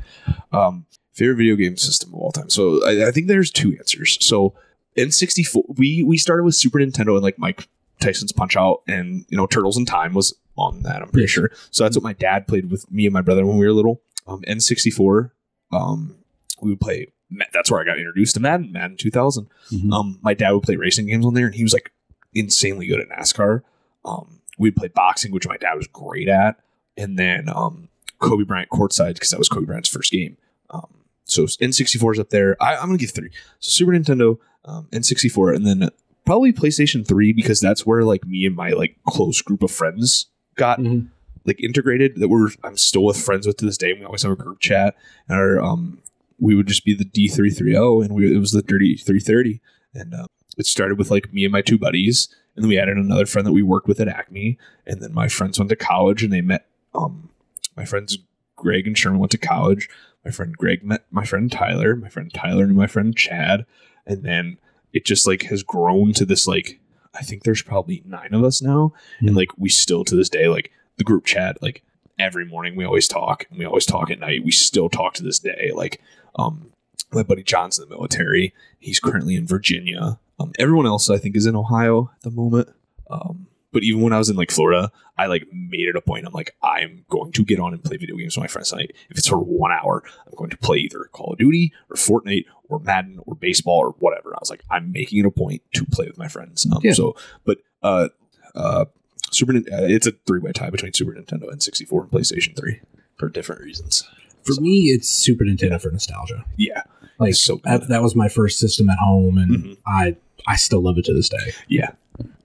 Um, favorite video game system of all time. So I, I think there's two answers. So N64, we we started with Super Nintendo and like Mike Tyson's Punch Out and you know Turtles in Time was on that. I'm pretty Yes. sure. So that's what my dad played with me and my brother when we were little. Um, N64. Um, we would play. That's where I got introduced to Madden, Madden 2000. Mhm. Um, my dad would play racing games on there, and he was like insanely good at NASCAR. Um, we'd play boxing, which my dad was great at, and then um, Kobe Bryant courtside because that was Kobe Bryant's first game. Um, so N64 is up there. I, I'm gonna give three. So Super Nintendo, um, N64, and then probably PlayStation 3 because that's where like me and my like close group of friends got Mhm. like integrated that we're I'm still with friends with to this day. We always have a group chat, and our um we would just be the D three three zero, and we it was the dirty three thirty, and uh, it started with like me and my two buddies, and then we added another friend that we worked with at Acme, and then my friends went to college, and they met um my friends Greg and Sherman went to college. My friend Greg met my friend Tyler. My friend Tyler knew my friend Chad, and then it just like has grown to this like I think there's probably nine of us now, and like we still to this day like the group chat like every morning we always talk and we always talk at night we still talk to this day like um my buddy john's in the military. He's currently in virginia. Um everyone else i think is in ohio at the moment. Um but even when i was in like florida i like made it a point. I'm like i'm going to get on and play video games with my friends tonight. If it's for one hour i'm going to play either call of duty or fortnite or madden or baseball or whatever. I was like i'm making it a point to play with my friends. Um Yeah. so but uh uh Super uh, it's a three way tie between Super Nintendo and 64 and PlayStation 3 for different reasons. For So, me, it's Super Nintendo for nostalgia. yeah, Like It's so good. that, that was my first system at home, and Mhm. I I still love it to this day. yeah.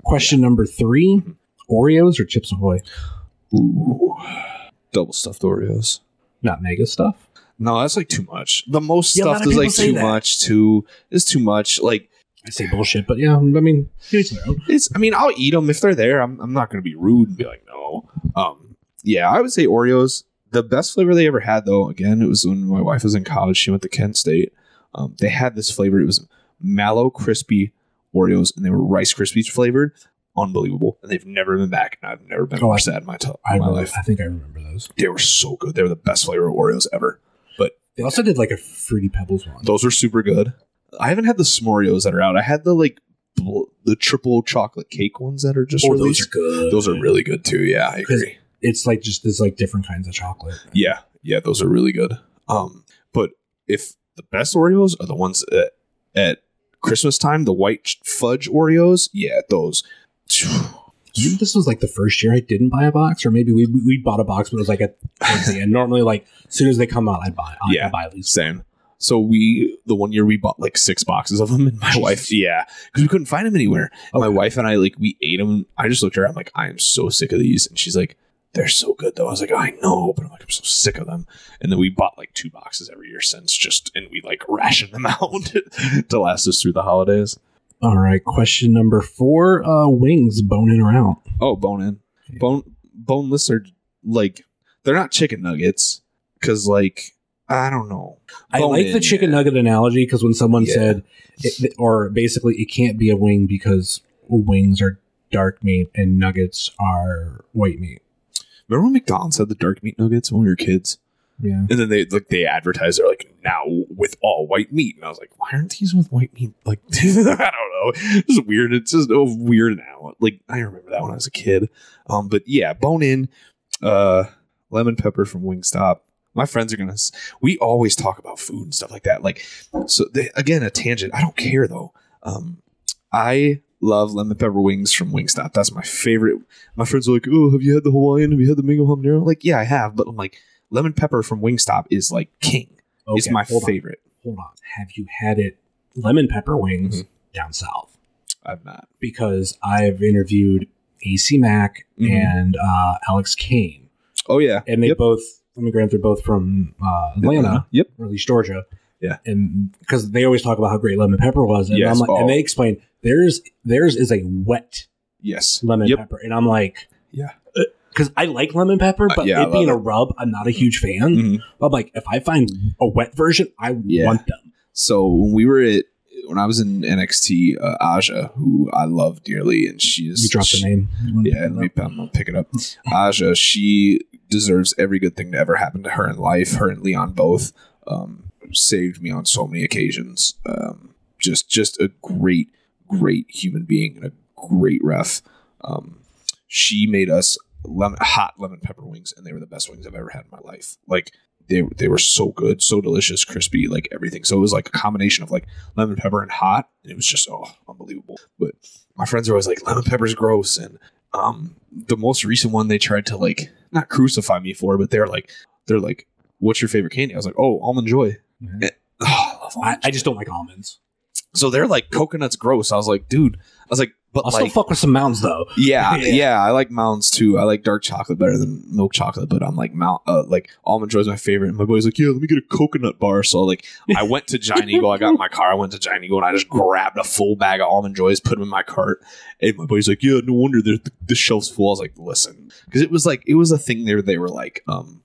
Question number 3 Oreos or Chips Ahoy? Ooh, double stuffed Oreos. Not mega stuff. No, that's like too much. The most Yeah, a stuff is like too that. much. Too is too much. Like I say bullshit, but yeah, I mean, to each their own. it's. I mean, I'll eat them if they're there. I'm. I'm not going to be rude and be like no. Um. Yeah, I would say Oreos. The best flavor they ever had, though, again, it was when my wife was in college. She went to Kent State. Um, they had this flavor. It was mallow crispy Oreos, and they were Rice Krispies flavored. Unbelievable, and they've never been back. And I've never been Oh, more I- sad in my, t- I, my remember, life. I think I remember those. They were so good. They were the best flavor of Oreos ever. But they also did like a Fruity Pebbles one. Those were super good. I haven't had the s'moreos that are out. I had the like bl- the triple chocolate cake ones that are just Oh, those are good. Those are really good too. Yeah, I agree. It's like just there's like different kinds of chocolate. Yeah, yeah, those are really good. Um, but if the best Oreos are the ones at, at Christmas time, the white fudge Oreos, yeah, those. Think this was like the first year I didn't buy a box, or maybe we we bought a box, but it was like at end. Normally, like as soon as they come out, I buy. I Yeah. buy least. Same. So we, the one year we bought like six boxes of them, and my wife, yeah, because we couldn't find them anywhere. My wife and I, like, we ate them. I just looked at her. I'm like, I am so sick of these, and she's like, they're so good though. I was like, I know, but I'm like, I'm so sick of them. And then we bought like two boxes every year since, just and we like rationed them out to last us through the holidays. All right, question number four: uh, wings, bone in or out? Oh, bone in, bone boneless are like they're not chicken nuggets because like I don't know. I like in, the chicken yeah. nugget analogy because when someone Yeah. said, it, or basically, it can't be a wing because wings are dark meat and nuggets are white meat. Remember when McDonald's had the dark meat nuggets when we were kids? Yeah. And then they like they advertised they're like now with all white meat, and I was like, why aren't these with white meat? Like I don't know, it's weird. It's just a weird now. Like I remember that when I was a kid. Um, but yeah, bone in, uh, lemon pepper from Wingstop. My friends are gonna. We always talk about food and stuff like that. Like so, they, again, a tangent. I don't care though. Um, I love lemon pepper wings from Wingstop. That's my favorite. My friends are like, "Oh, have you had the Hawaiian? Have you had the mango habanero?" Like, yeah, I have, but I'm like, lemon pepper from Wingstop is like king. it's my hold on, favorite. hold on. Have you had it lemon pepper wings Mhm. down south? I've not. Because I've interviewed AC Mack Mhm. and uh, Alex Kane, Oh yeah, and they Yep. both. Let me grant they're both from uh, Atlanta, Yep. or at least Georgia. Yeah. and because they always talk about how great lemon pepper was, and Yes, I'm like, oh. and they explain theirs theirs is a wet Yes. lemon Yep. pepper, and I'm like, Yeah. because I like lemon pepper, Uh, but yeah, it being love a rub, I'm not a huge fan. Mhm. But I'm like, if I find a wet version, I Yeah. want them. So when we were at when I was in NXT, uh, Aja, who I love dearly, and she is You dropped the name. Yeah, it let me up? I'm gonna pick it up. Aja, she deserves every good thing to ever happen to her in life. Her and Leon both um, saved me on so many occasions. Um, just just a great, great human being and a great ref. Um, she made us lemon, hot lemon pepper wings, and they were the best wings I've ever had in my life. Like they they were so good, so delicious, crispy, like everything. So it was like a combination of like lemon pepper and hot. And it was just oh unbelievable. But my friends are always like lemon pepper's gross, and um the most recent one they tried to like not crucify me for, but they're like they're like, what's your favorite candy? I was like, oh almond joy. Mhm. Eh, oh, I I, I just don't like almonds. so they're like coconut's gross. I was like, dude. I was like, but I'll like still fuck with some mounds though. yeah, Yeah. yeah, I like mounds too. I like dark chocolate better than milk chocolate, but I'm like mount uh, like almond joy is my favorite. And my boy's like, yeah, let me get a coconut bar. So like, I went to Giant Eagle. I got in my car. I went to Giant Eagle and I just grabbed a full bag of almond joys, put them in my cart. And my boy's like, yeah, no wonder the, the shelf's full. I was like, listen, because it was like it was a thing there. They were like, um,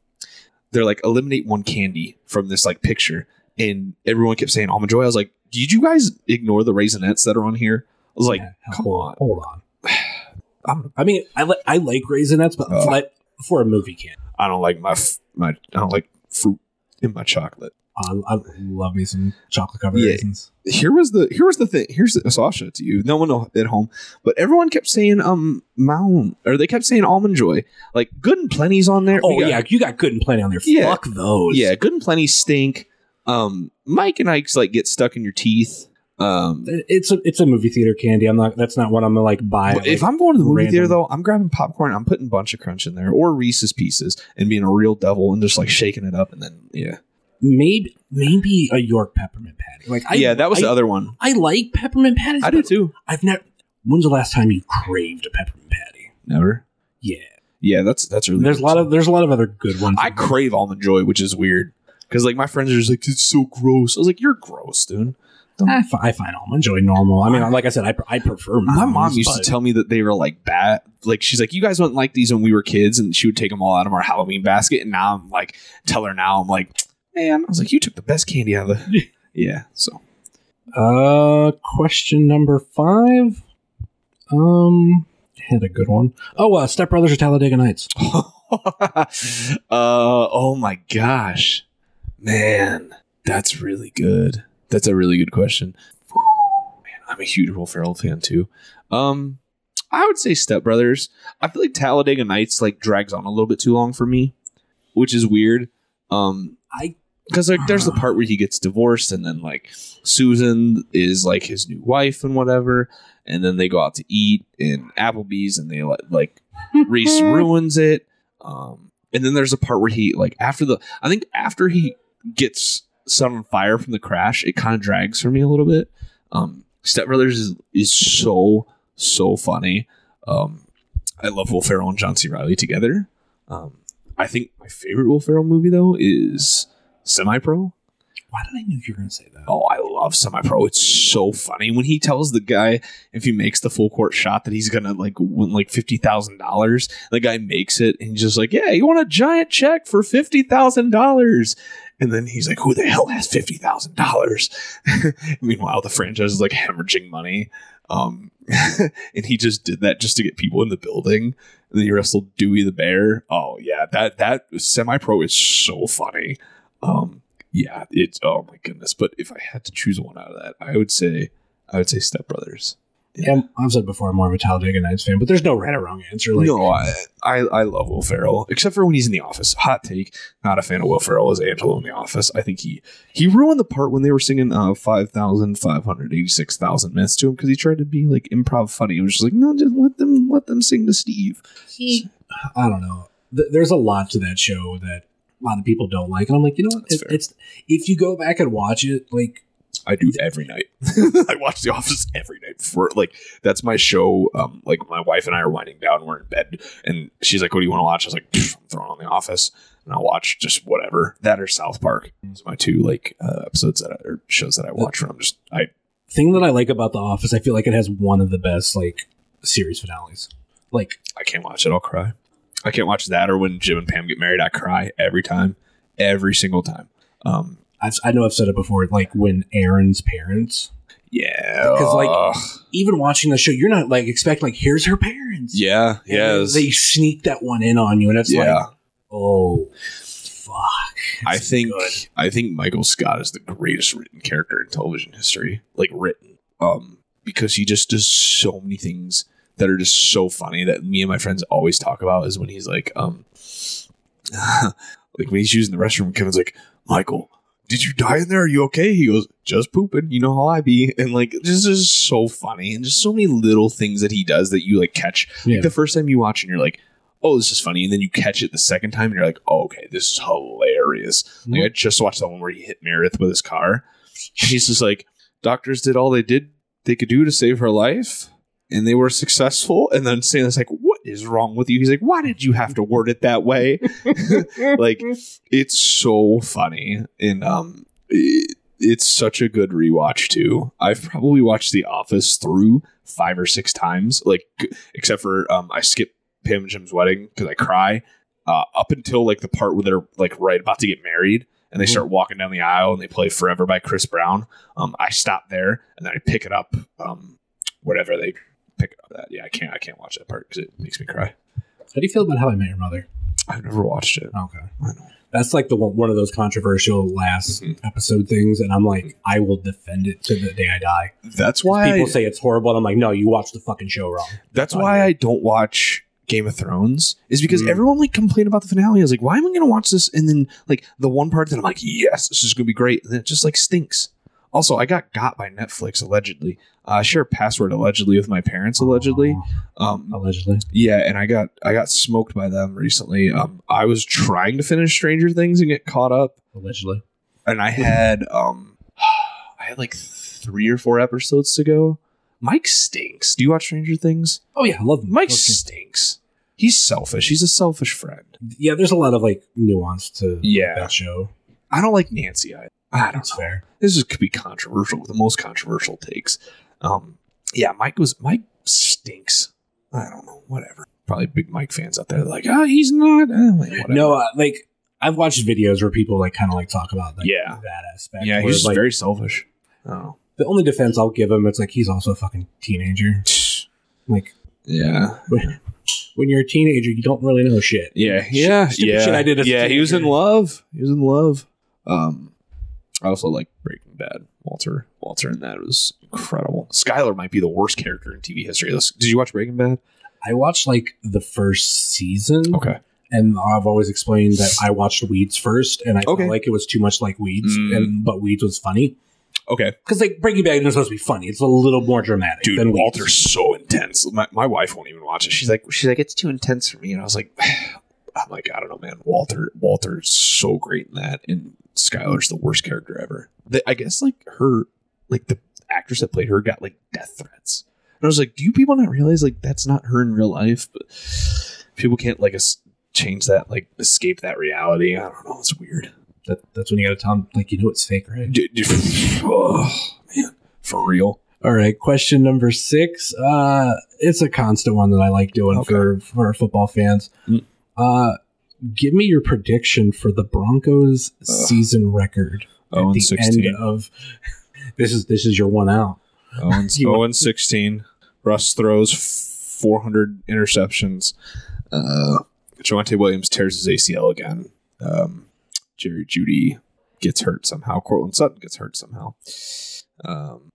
they're like eliminate one candy from this like picture, and everyone kept saying oh, almond joy. I was like, did you guys ignore the raisinets that are on here? I was like, Yeah, come hold, on. hold on. I'm I mean, I like I like raisinets, but Oh. like for a movie can. I don't like my f- my I don't like fruit in my chocolate. I, I love me some chocolate covered Yeah. raisins. Here was the here was the thing. Here's the, so I'll show it to you. No one at home, but everyone kept saying um Mount or they kept saying almond joy. Like good and plenty's on there. Oh got- yeah, you got good and plenty on there. Yeah. Fuck those. yeah. Good and plenty stink. Um, Mike and Ike's like get stuck in your teeth. Um, it's a it's a movie theater candy. I'm not. That's not what I'm gonna like buy. but if I'm going to the movie random- theater though, I'm grabbing popcorn. I'm putting a Bunch of Crunch in there or Reese's Pieces and being a real devil and just like shaking it up and then yeah, maybe maybe a York peppermint patty. Like I, yeah. That was I, the other one. I like peppermint patties. I do too. I've never. When's the last time you craved a peppermint patty? Never. Yeah, Yeah, that's that's really. there's a lot of there's a lot of other good ones. I crave almond joy, which is weird because like my friends are just like it's so gross. I was like, you're gross, dude. I, find almond joy normal. I mean, like I said, I, I prefer My mom used but- to tell me that they were like bad. Like she's like, you guys wouldn't like these when we were kids, and she would take them all out of our Halloween basket. And now I'm like, tell her now, I'm like, man, I was like, you took the best candy out of the. yeah. So Uh, question number five. Um, had a good one. Oh, uh, Step Brothers or Talladega Nights? uh, oh my gosh, man, that's really good. That's a really good question. Man, I'm a huge Will Ferrell fan too. Um, I would say Step Brothers. I feel like Talladega Nights like drags on a little bit too long for me, which is weird. Um, I because like there's the part where he gets divorced and then like Susan is like his new wife and whatever, and then they go out to eat in Applebee's and they like Reese ruins it. Um, and then there's a part where he like after the I think after he gets set on fire from the crash, it kind of drags for me a little bit. Um, Step Brothers is is so so funny. Um, I love Will Ferrell and John C. Reilly together. Um, I think my favorite Will Ferrell movie though is Semi Pro. why did I knew you were going to say that? Oh, I love Semi Pro. It's so funny when he tells the guy if he makes the full court shot that he's gonna like win like fifty thousand dollars. The guy makes it and he's just like, "Yeah, you want a giant check for fifty thousand dollars?" And then he's like, "Who the hell has fifty thousand dollars?" Meanwhile, the franchise is like hemorrhaging money. Um, and he just did that just to get people in the building. And then he wrestled Dewey the Bear. Oh yeah, that that Semi Pro is so funny. Um, yeah, it's oh my goodness. But if I had to choose one out of that, I would say I would say Step Brothers. Yeah, I've said before, I'm more of a Talladega Nights fan, but there's no right or wrong answer. Like, no, I, I I love Will Ferrell, except for when he's in the office. Hot take, not a fan of Will Ferrell as Angelo in the office. I think he he ruined the part when they were singing uh, five thousand five hundred eighty six thousand myths to him because he tried to be like improv funny. He was just like no, just let them let them sing to Steve. he, I don't know. Th- there's a lot to that show that a lot of people don't like, and I'm like, you know what? That's It, fair. it's if you go back and watch it, like, I do every night. I watch The Office every night for like that's my show. Um, like my wife and I are winding down. We're in bed, and she's like, "What do you want to watch?" I was like, "I'm throwing on The Office." And I'll watch just whatever that or South Park. Those are my two like uh, episodes that I, or shows that I watch. From I'm just I thing that I like about The Office, I feel like it has one of the best like series finales. Like, I can't watch it. I'll cry. I can't watch that or when Jim and Pam get married. I cry every time, every single time. Um, I've, I know I've said it before, like when Aaron's parents, yeah, Because, like, ugh. even watching the show, you're not like expecting like here's her parents. yeah, And yeah, they sneak that one in on you, and it's yeah. like, oh, fuck. I think good. I think Michael Scott is the greatest written character in television history. Like written. Um because he just does so many things that are just so funny that me and my friends always talk about is when he's like, um like when he's using the restroom, Kevin's like, Michael, did you die in there? Are you okay? He goes, just pooping. You know how I be. And like, this is so funny. And just so many little things that he does that you like catch. Yeah. Like the first time you watch and you're like, oh, this is funny. And then you catch it the second time and you're like, oh, okay, this is hilarious. Like I just watched the one where he hit Meredith with his car. And he's just like, doctors did all they did they could do to save her life. And they were successful. And then Stanley's like, what is wrong with you? He's like, why did you have to word it that way? like it's so funny and um it, it's such a good rewatch too i've probably watched the office through five or six times like except for um i skip pam and jim's wedding because i cry uh up until like the part where they're like right about to get married and they start walking down the aisle and they play forever by chris brown um i stop there and then i pick it up um whatever they pick up that yeah i can't i can't watch that part because it makes me cry How do you feel about How I Met Your Mother? i've never watched it Okay. I know. That's like the one, one of those controversial last Mhm. episode things, and I'm like, I will defend it to the day I die. that's why People I- say it's horrible, and I'm like, no, you watched the fucking show wrong. That's why. I don't watch Game of Thrones is because Mm. everyone like complained about the finale. I was like, why am I going to watch this? And then like the one part that I'm like, yes, this is going to be great, and then it just like stinks. Also, I got got by Netflix allegedly. Uh, I share a password allegedly with my parents allegedly. Um, Allegedly. yeah, and I got I got smoked by them recently. Um, I was trying to finish Stranger Things and get caught up, Allegedly. and I had um, I had like three or four episodes to go. Mike stinks. Do you watch Stranger Things? Oh yeah, I love Mike love- stinks. He's selfish. He's a selfish friend. Yeah, there's a lot of like nuance to Yeah. that show. I don't like Nancy. I, I don't know. fair. This is, could be controversial. The most controversial takes. Um, yeah, Mike was Mike stinks. I don't know. Whatever. Probably big Mike fans out there. Like, oh, he's not. Eh, like. No, uh, like I've watched videos where people like kind of like talk about like, Yeah. that aspect. yeah, he's like very selfish. Oh, the only defense I'll give him, it's like he's also a fucking teenager. Like yeah, when, when you're a teenager, you don't really know shit. yeah, yeah, Stupid yeah. shit I did yeah, he was in love. He was in love. Um, I also like Breaking Bad. Walter, Walter, and that was incredible. Skylar might be the worst character in TV history. Did you watch Breaking Bad? I watched like the first season, Okay. and I've always explained that I watched Weeds first, and I Okay. felt like it was too much like Weeds, Mm. and but Weeds was funny Okay. because like Breaking Bad isn't supposed to be funny; it's a little more dramatic. Dude, than Weeds. Walter's so intense. My, my wife won't even watch it. She's like, she's like, it's too intense for me. And I was like, I'm like, I don't know, man. Walter, Walter's so great in that, and Skylar's the worst character ever. The, I guess like her, like the actress that played her got like death threats. And I was like, do you people not realize like that's not her in real life? But people can't like us change that, like escape that reality. I don't know. It's weird. That, that's when you got to tell them like you know it's fake, right? Dude, dude, oh man, for real. All right, question number six. Uh, it's a constant one that I like doing Okay. for for our football fans. Mm. Uh, give me your prediction for the Broncos season record Oh, at the 16. end of. This is this is your one out. Oh and, You- oh and 16. Russ throws 400 interceptions. Uh, Javonte Williams tears his ACL again. Um, Jerry Jeudy gets hurt somehow. Courtland Sutton gets hurt somehow. Um,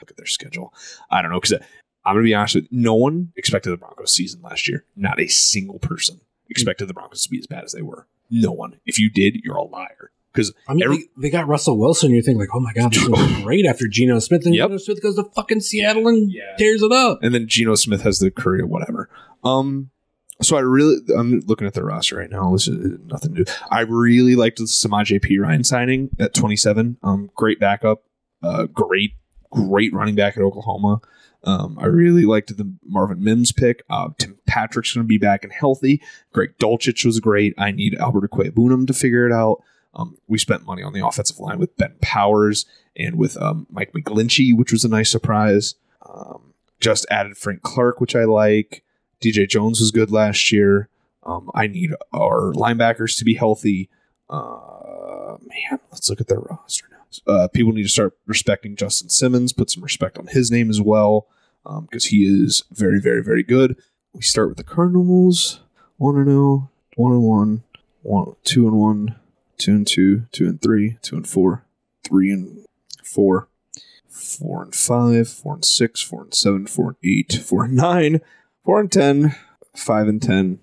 look at their schedule. I don't know because I'm gonna be honest with you, no one expected the Broncos season last year. Not a single person expected the Broncos to be as bad as they were. No one. If you did, you're a liar. Because I mean, Every- they, they got Russell Wilson. You think like, oh my god, this is great after Geno Smith, and Yep. Geno Smith goes to fucking Seattle and Yeah. tears it up. and then Geno Smith has the career, whatever. Um, so I really, I'm looking at the roster right now. This is nothing new. I really liked the Samaje Perine signing at 27. Um, great backup, uh, great, great running back at Oklahoma. Um, I really liked the Marvin Mims pick. Uh, Tim Patrick's going to be back and healthy. Greg Dulcich was great. I need Albert Bunum to figure it out. Um, we spent money on the offensive line with Ben Powers and with um, Mike McGlinchey, which was a nice surprise. Um, just added Frank Clark, which I like. DJ Jones was good last year. Um, I need our linebackers to be healthy. Uh, man, let's look at their roster. Uh, people need to start respecting Justin Simmons. Put some respect on his name as well, because he is very, very, very good. We start with the Cardinals. One and zero, one and one, one, two and one, two and two, two and three, two and four, three and four, four and five, four and six, four and seven, four and eight, four and nine, four and 10, 5 and 10,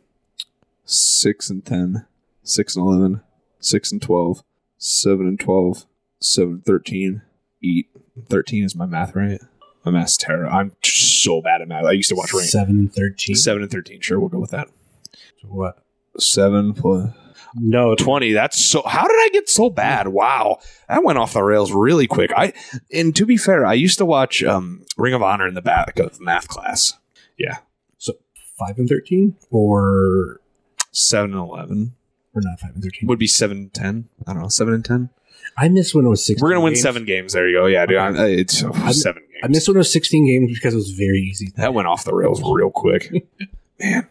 6 and 10, 6 and 11, 6 and 12, 7 and twelve, seven thirteen, eight. and Thirteen is my math, right? My math's terrible. I'm so bad at math. I used to watch Rain. Seven and thirteen. Seven and thirteen. Sure, we'll go with that. What? Seven plus No, 20 that's so how did i get so bad wow that went off the rails really quick i and to be fair i used to watch um ring of honor in the back of math class yeah So five and thirteen, or 7 and 11 or not five and thirteen. would be 7 and 10 i don't know 7 and 10 I missed when it was six. we're gonna win seven games. There you go. Yeah dude. I'm, uh, it's oh, I'm- seven games. I missed when it was sixteen games because it was very easy. that went off the rails real quick. Man.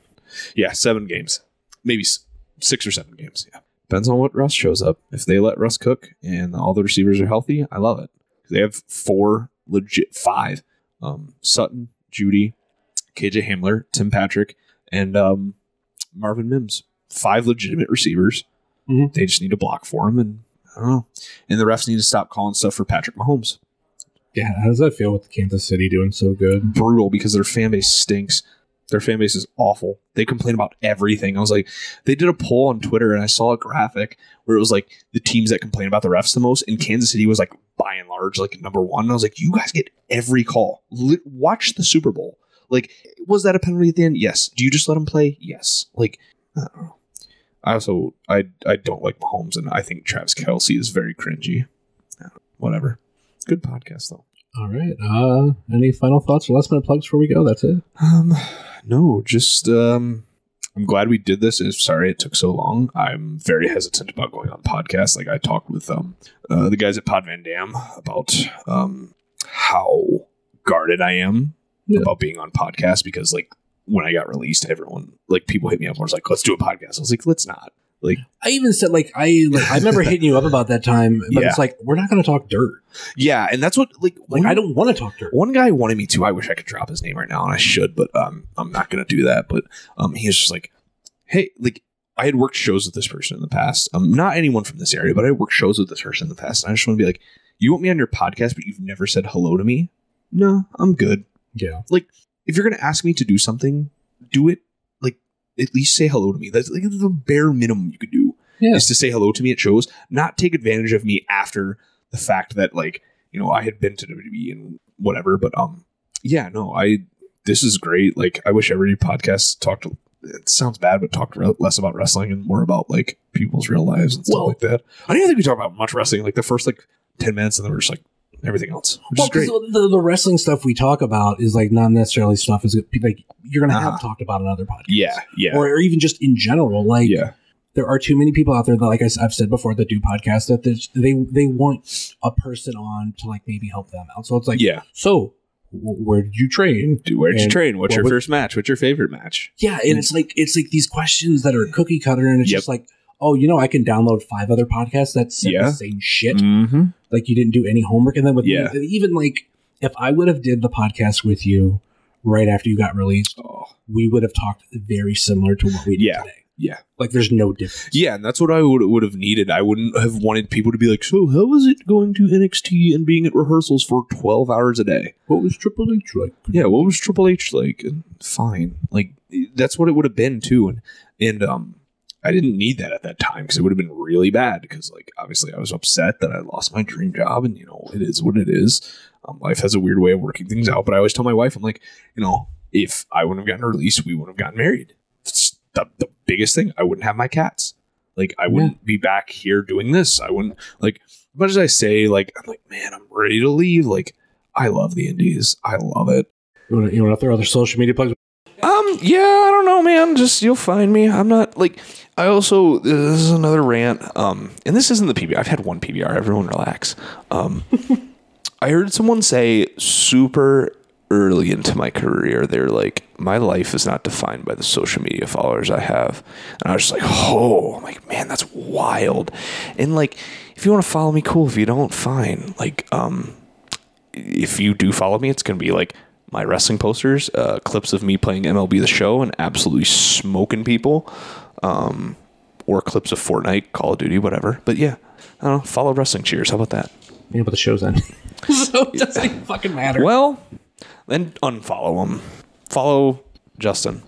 Yeah seven games. Maybe six or seven games yeah. Depends on what russ shows up. If they let russ cook and all the receivers are healthy i love it. They have four legit five um, sutton jeudy kj hamler tim patrick and um, marvin mims. Five legitimate receivers. Mhm. they just need to block for him and i don't know and the refs need to stop calling stuff for patrick mahomes Yeah, how does that feel with Kansas City doing so good? brutal because their fan base stinks. Their fan base is awful. They complain about everything. I was like, they did a poll on Twitter and I saw a graphic where it was like the teams that complain about the refs the most, and Kansas City was like by and large like number one. And I was like, you guys get every call. Li- watch the Super Bowl. Like, was that a penalty at the end? Yes. Do you just let them play? Yes. Like, I don't know. I also I I don't like Mahomes, and I think Travis Kelce is very cringy. Whatever. Good podcast though. All right. Uh, any final thoughts or last minute plugs before we go? That's it. Um, no, just um, I'm glad we did this. And sorry it took so long. I'm very hesitant about going on podcasts. Like I talked with um uh, the guys at Pod Van Dam about um how guarded I am Yeah. about being on podcasts because like when I got released, everyone like people hit me up and was like, "Let's do a podcast." I was like, "Let's not." Like, I even said like I like I remember hitting you up about that time, but Yeah. it's like we're not going to talk dirt. yeah, and that's what like Like one- I don't want to talk dirt. One guy wanted me to. I wish I could drop his name right now, and I should, but um, I'm not going to do that. But um, he was just like, "Hey, like I had worked shows with this person in the past. Um, not anyone from this area, but I worked shows with this person in the past, and I just want to be like, you want me on your podcast, but you've never said hello to me? No, I'm good. Yeah. If you're going to ask me to do something, do it. Like at least say hello to me. That's like the bare minimum you could do Yeah. is to say hello to me at shows, not take advantage of me after the fact that like you know I had been to WWE and whatever. But um, yeah, no, I this is great. Like I wish every podcast talked. It sounds bad, but talked less about wrestling and more about like people's real lives and stuff Well- like that. I don't even think we talk about much wrestling. Like the first like ten minutes, and then we're just like everything else, which Well, the, the wrestling stuff we talk about is like not necessarily stuff is like you're going to have Uh-huh. talked about in other podcasts. Yeah, yeah, Or, or even just in general, like yeah, there are too many people out there that, like I, have said before, that do podcasts that they they want a person on to like maybe help them out. So it's like, yeah. so w- where did you train? Where did you train? What's what your would- first match? What's your favorite match? Yeah, and it's like it's like these questions that are cookie cutter, and it's Yep. just like, oh, you know, I can download five other podcasts that say Yeah. the same shit. Mm-hmm. Like you didn't do any homework, and then with Yeah. even like if I would have did the podcast with you right after you got released, Oh, we would have talked very similar to what we did Yeah. today. Yeah. Like there's no difference. Yeah, and that's what I would would have needed. I wouldn't have wanted people to be like, "So, how was it going to NXT and being at rehearsals for twelve hours a day?" What was Triple H like? Yeah, what was Triple H like? And Fine, like that's what it would have been too. And and um, I didn't need that at that time because it would have been really bad. Because like obviously I was upset that I lost my dream job, and you know it is what it is. Um, life has a weird way of working things out. But I always tell my wife, I'm like, you know, if I wouldn't have gotten released, we wouldn't have gotten married. It's the, the biggest thing. I wouldn't have my cats. Like I wouldn't be back here doing this. I wouldn't like as much as I say like I'm like man I'm ready to leave. Like I love the Indies. I love it. You want to you want to throw other social media plugs? Um, yeah, I don't know, man. Just you'll find me. I'm not like I also this is another rant. Um, and this isn't the PBR. I've had one PBR. Everyone relax. Um, I heard someone say super early into my career, they're like, my life is not defined by the social media followers I have. And I was just like, oh, I'm like, man, that's wild. And like, if you want to follow me, cool. If you don't, fine. Like, um, if you do follow me, it's gonna be like my wrestling posters, uh, clips of me playing MLB the Show and absolutely smoking people, um, or clips of Fortnite, Call of Duty, whatever. But yeah, I don't know. Follow Wrestling Cheers. How about that? Yeah, but the show's end. so it doesn't even fucking matter. Well, then unfollow them. Follow Justin.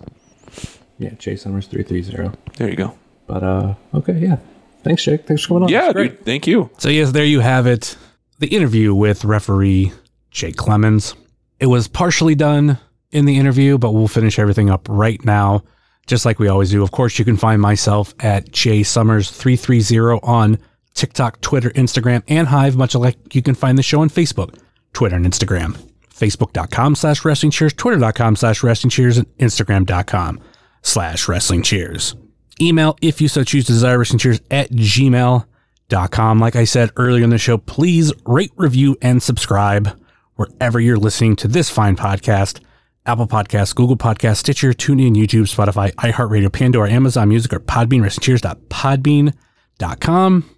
yeah, Jay Summers three three zero. There you go. But uh, okay, yeah. Thanks, Jake. Thanks for coming on. Yeah, great. dude. Thank you. So yes, there you have it. The interview with referee Jake Clemons. It was partially done in the interview, but we'll finish everything up right now, just like we always do. Of course, you can find myself at Jay Summers three three zero on TikTok, Twitter, Instagram, and Hive. Much like you can find the show on Facebook, Twitter, and Instagram. Facebook.com slash wrestling cheers, Twitter.com slash wrestling cheers, and Instagram.com slash wrestling cheers. Email if you so choose desire wrestling cheers at gmail.com. Like I said earlier in the show, please rate, review, and subscribe wherever you're listening to this fine podcast. Apple Podcasts, Google Podcasts, Stitcher, TuneIn, YouTube, Spotify, iHeartRadio, Pandora, Amazon Music, or Podbean, wrestlingcheers.podbean.com.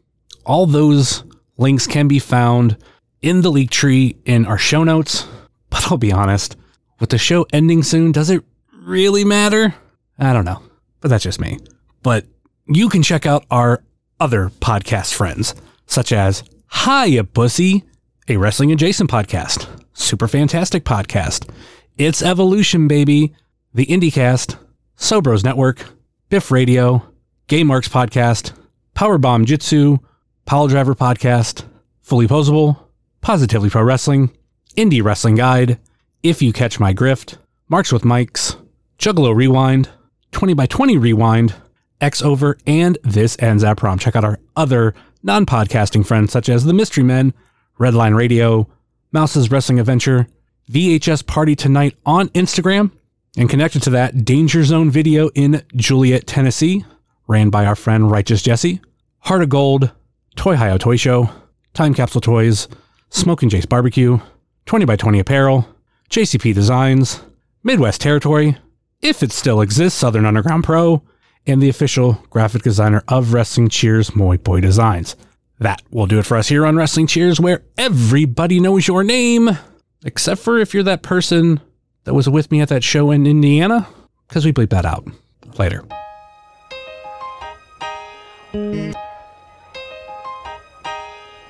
All those links can be found in the Linktree in our show notes. But I'll be honest, with the show ending soon, does it really matter? I don't know, but that's just me. But you can check out our other podcast friends, such as Hiya Pussy, a wrestling adjacent podcast, super fantastic podcast. It's Evolution, baby, the IndieCast, Sobros Network, Biff Radio, Game Marks Podcast, Powerbomb Jitsu, Power Driver Podcast, Fully Posable, Positively Pro Wrestling, Indie Wrestling Guide, If You Catch My Grift, Marks with Mikes, Juggalo Rewind, 20 by 20 Rewind, X Over, and This Ends at Prom. Check out our other non podcasting friends such as The Mystery Men, Redline Radio, Mouse's Wrestling Adventure, VHS Party Tonight on Instagram, and connected to that, Danger Zone video in Juliet, Tennessee, ran by our friend Righteous Jesse, Heart of Gold, Toy Hio Toy Show, Time Capsule Toys, Smoking Jace Barbecue, 20 by 20 Apparel, JCP Designs, Midwest Territory, if it still exists, Southern Underground Pro, and the official graphic designer of Wrestling Cheers, Moy Boy Designs. That will do it for us here on Wrestling Cheers, where everybody knows your name, except for if you're that person that was with me at that show in Indiana, because we bleep that out later.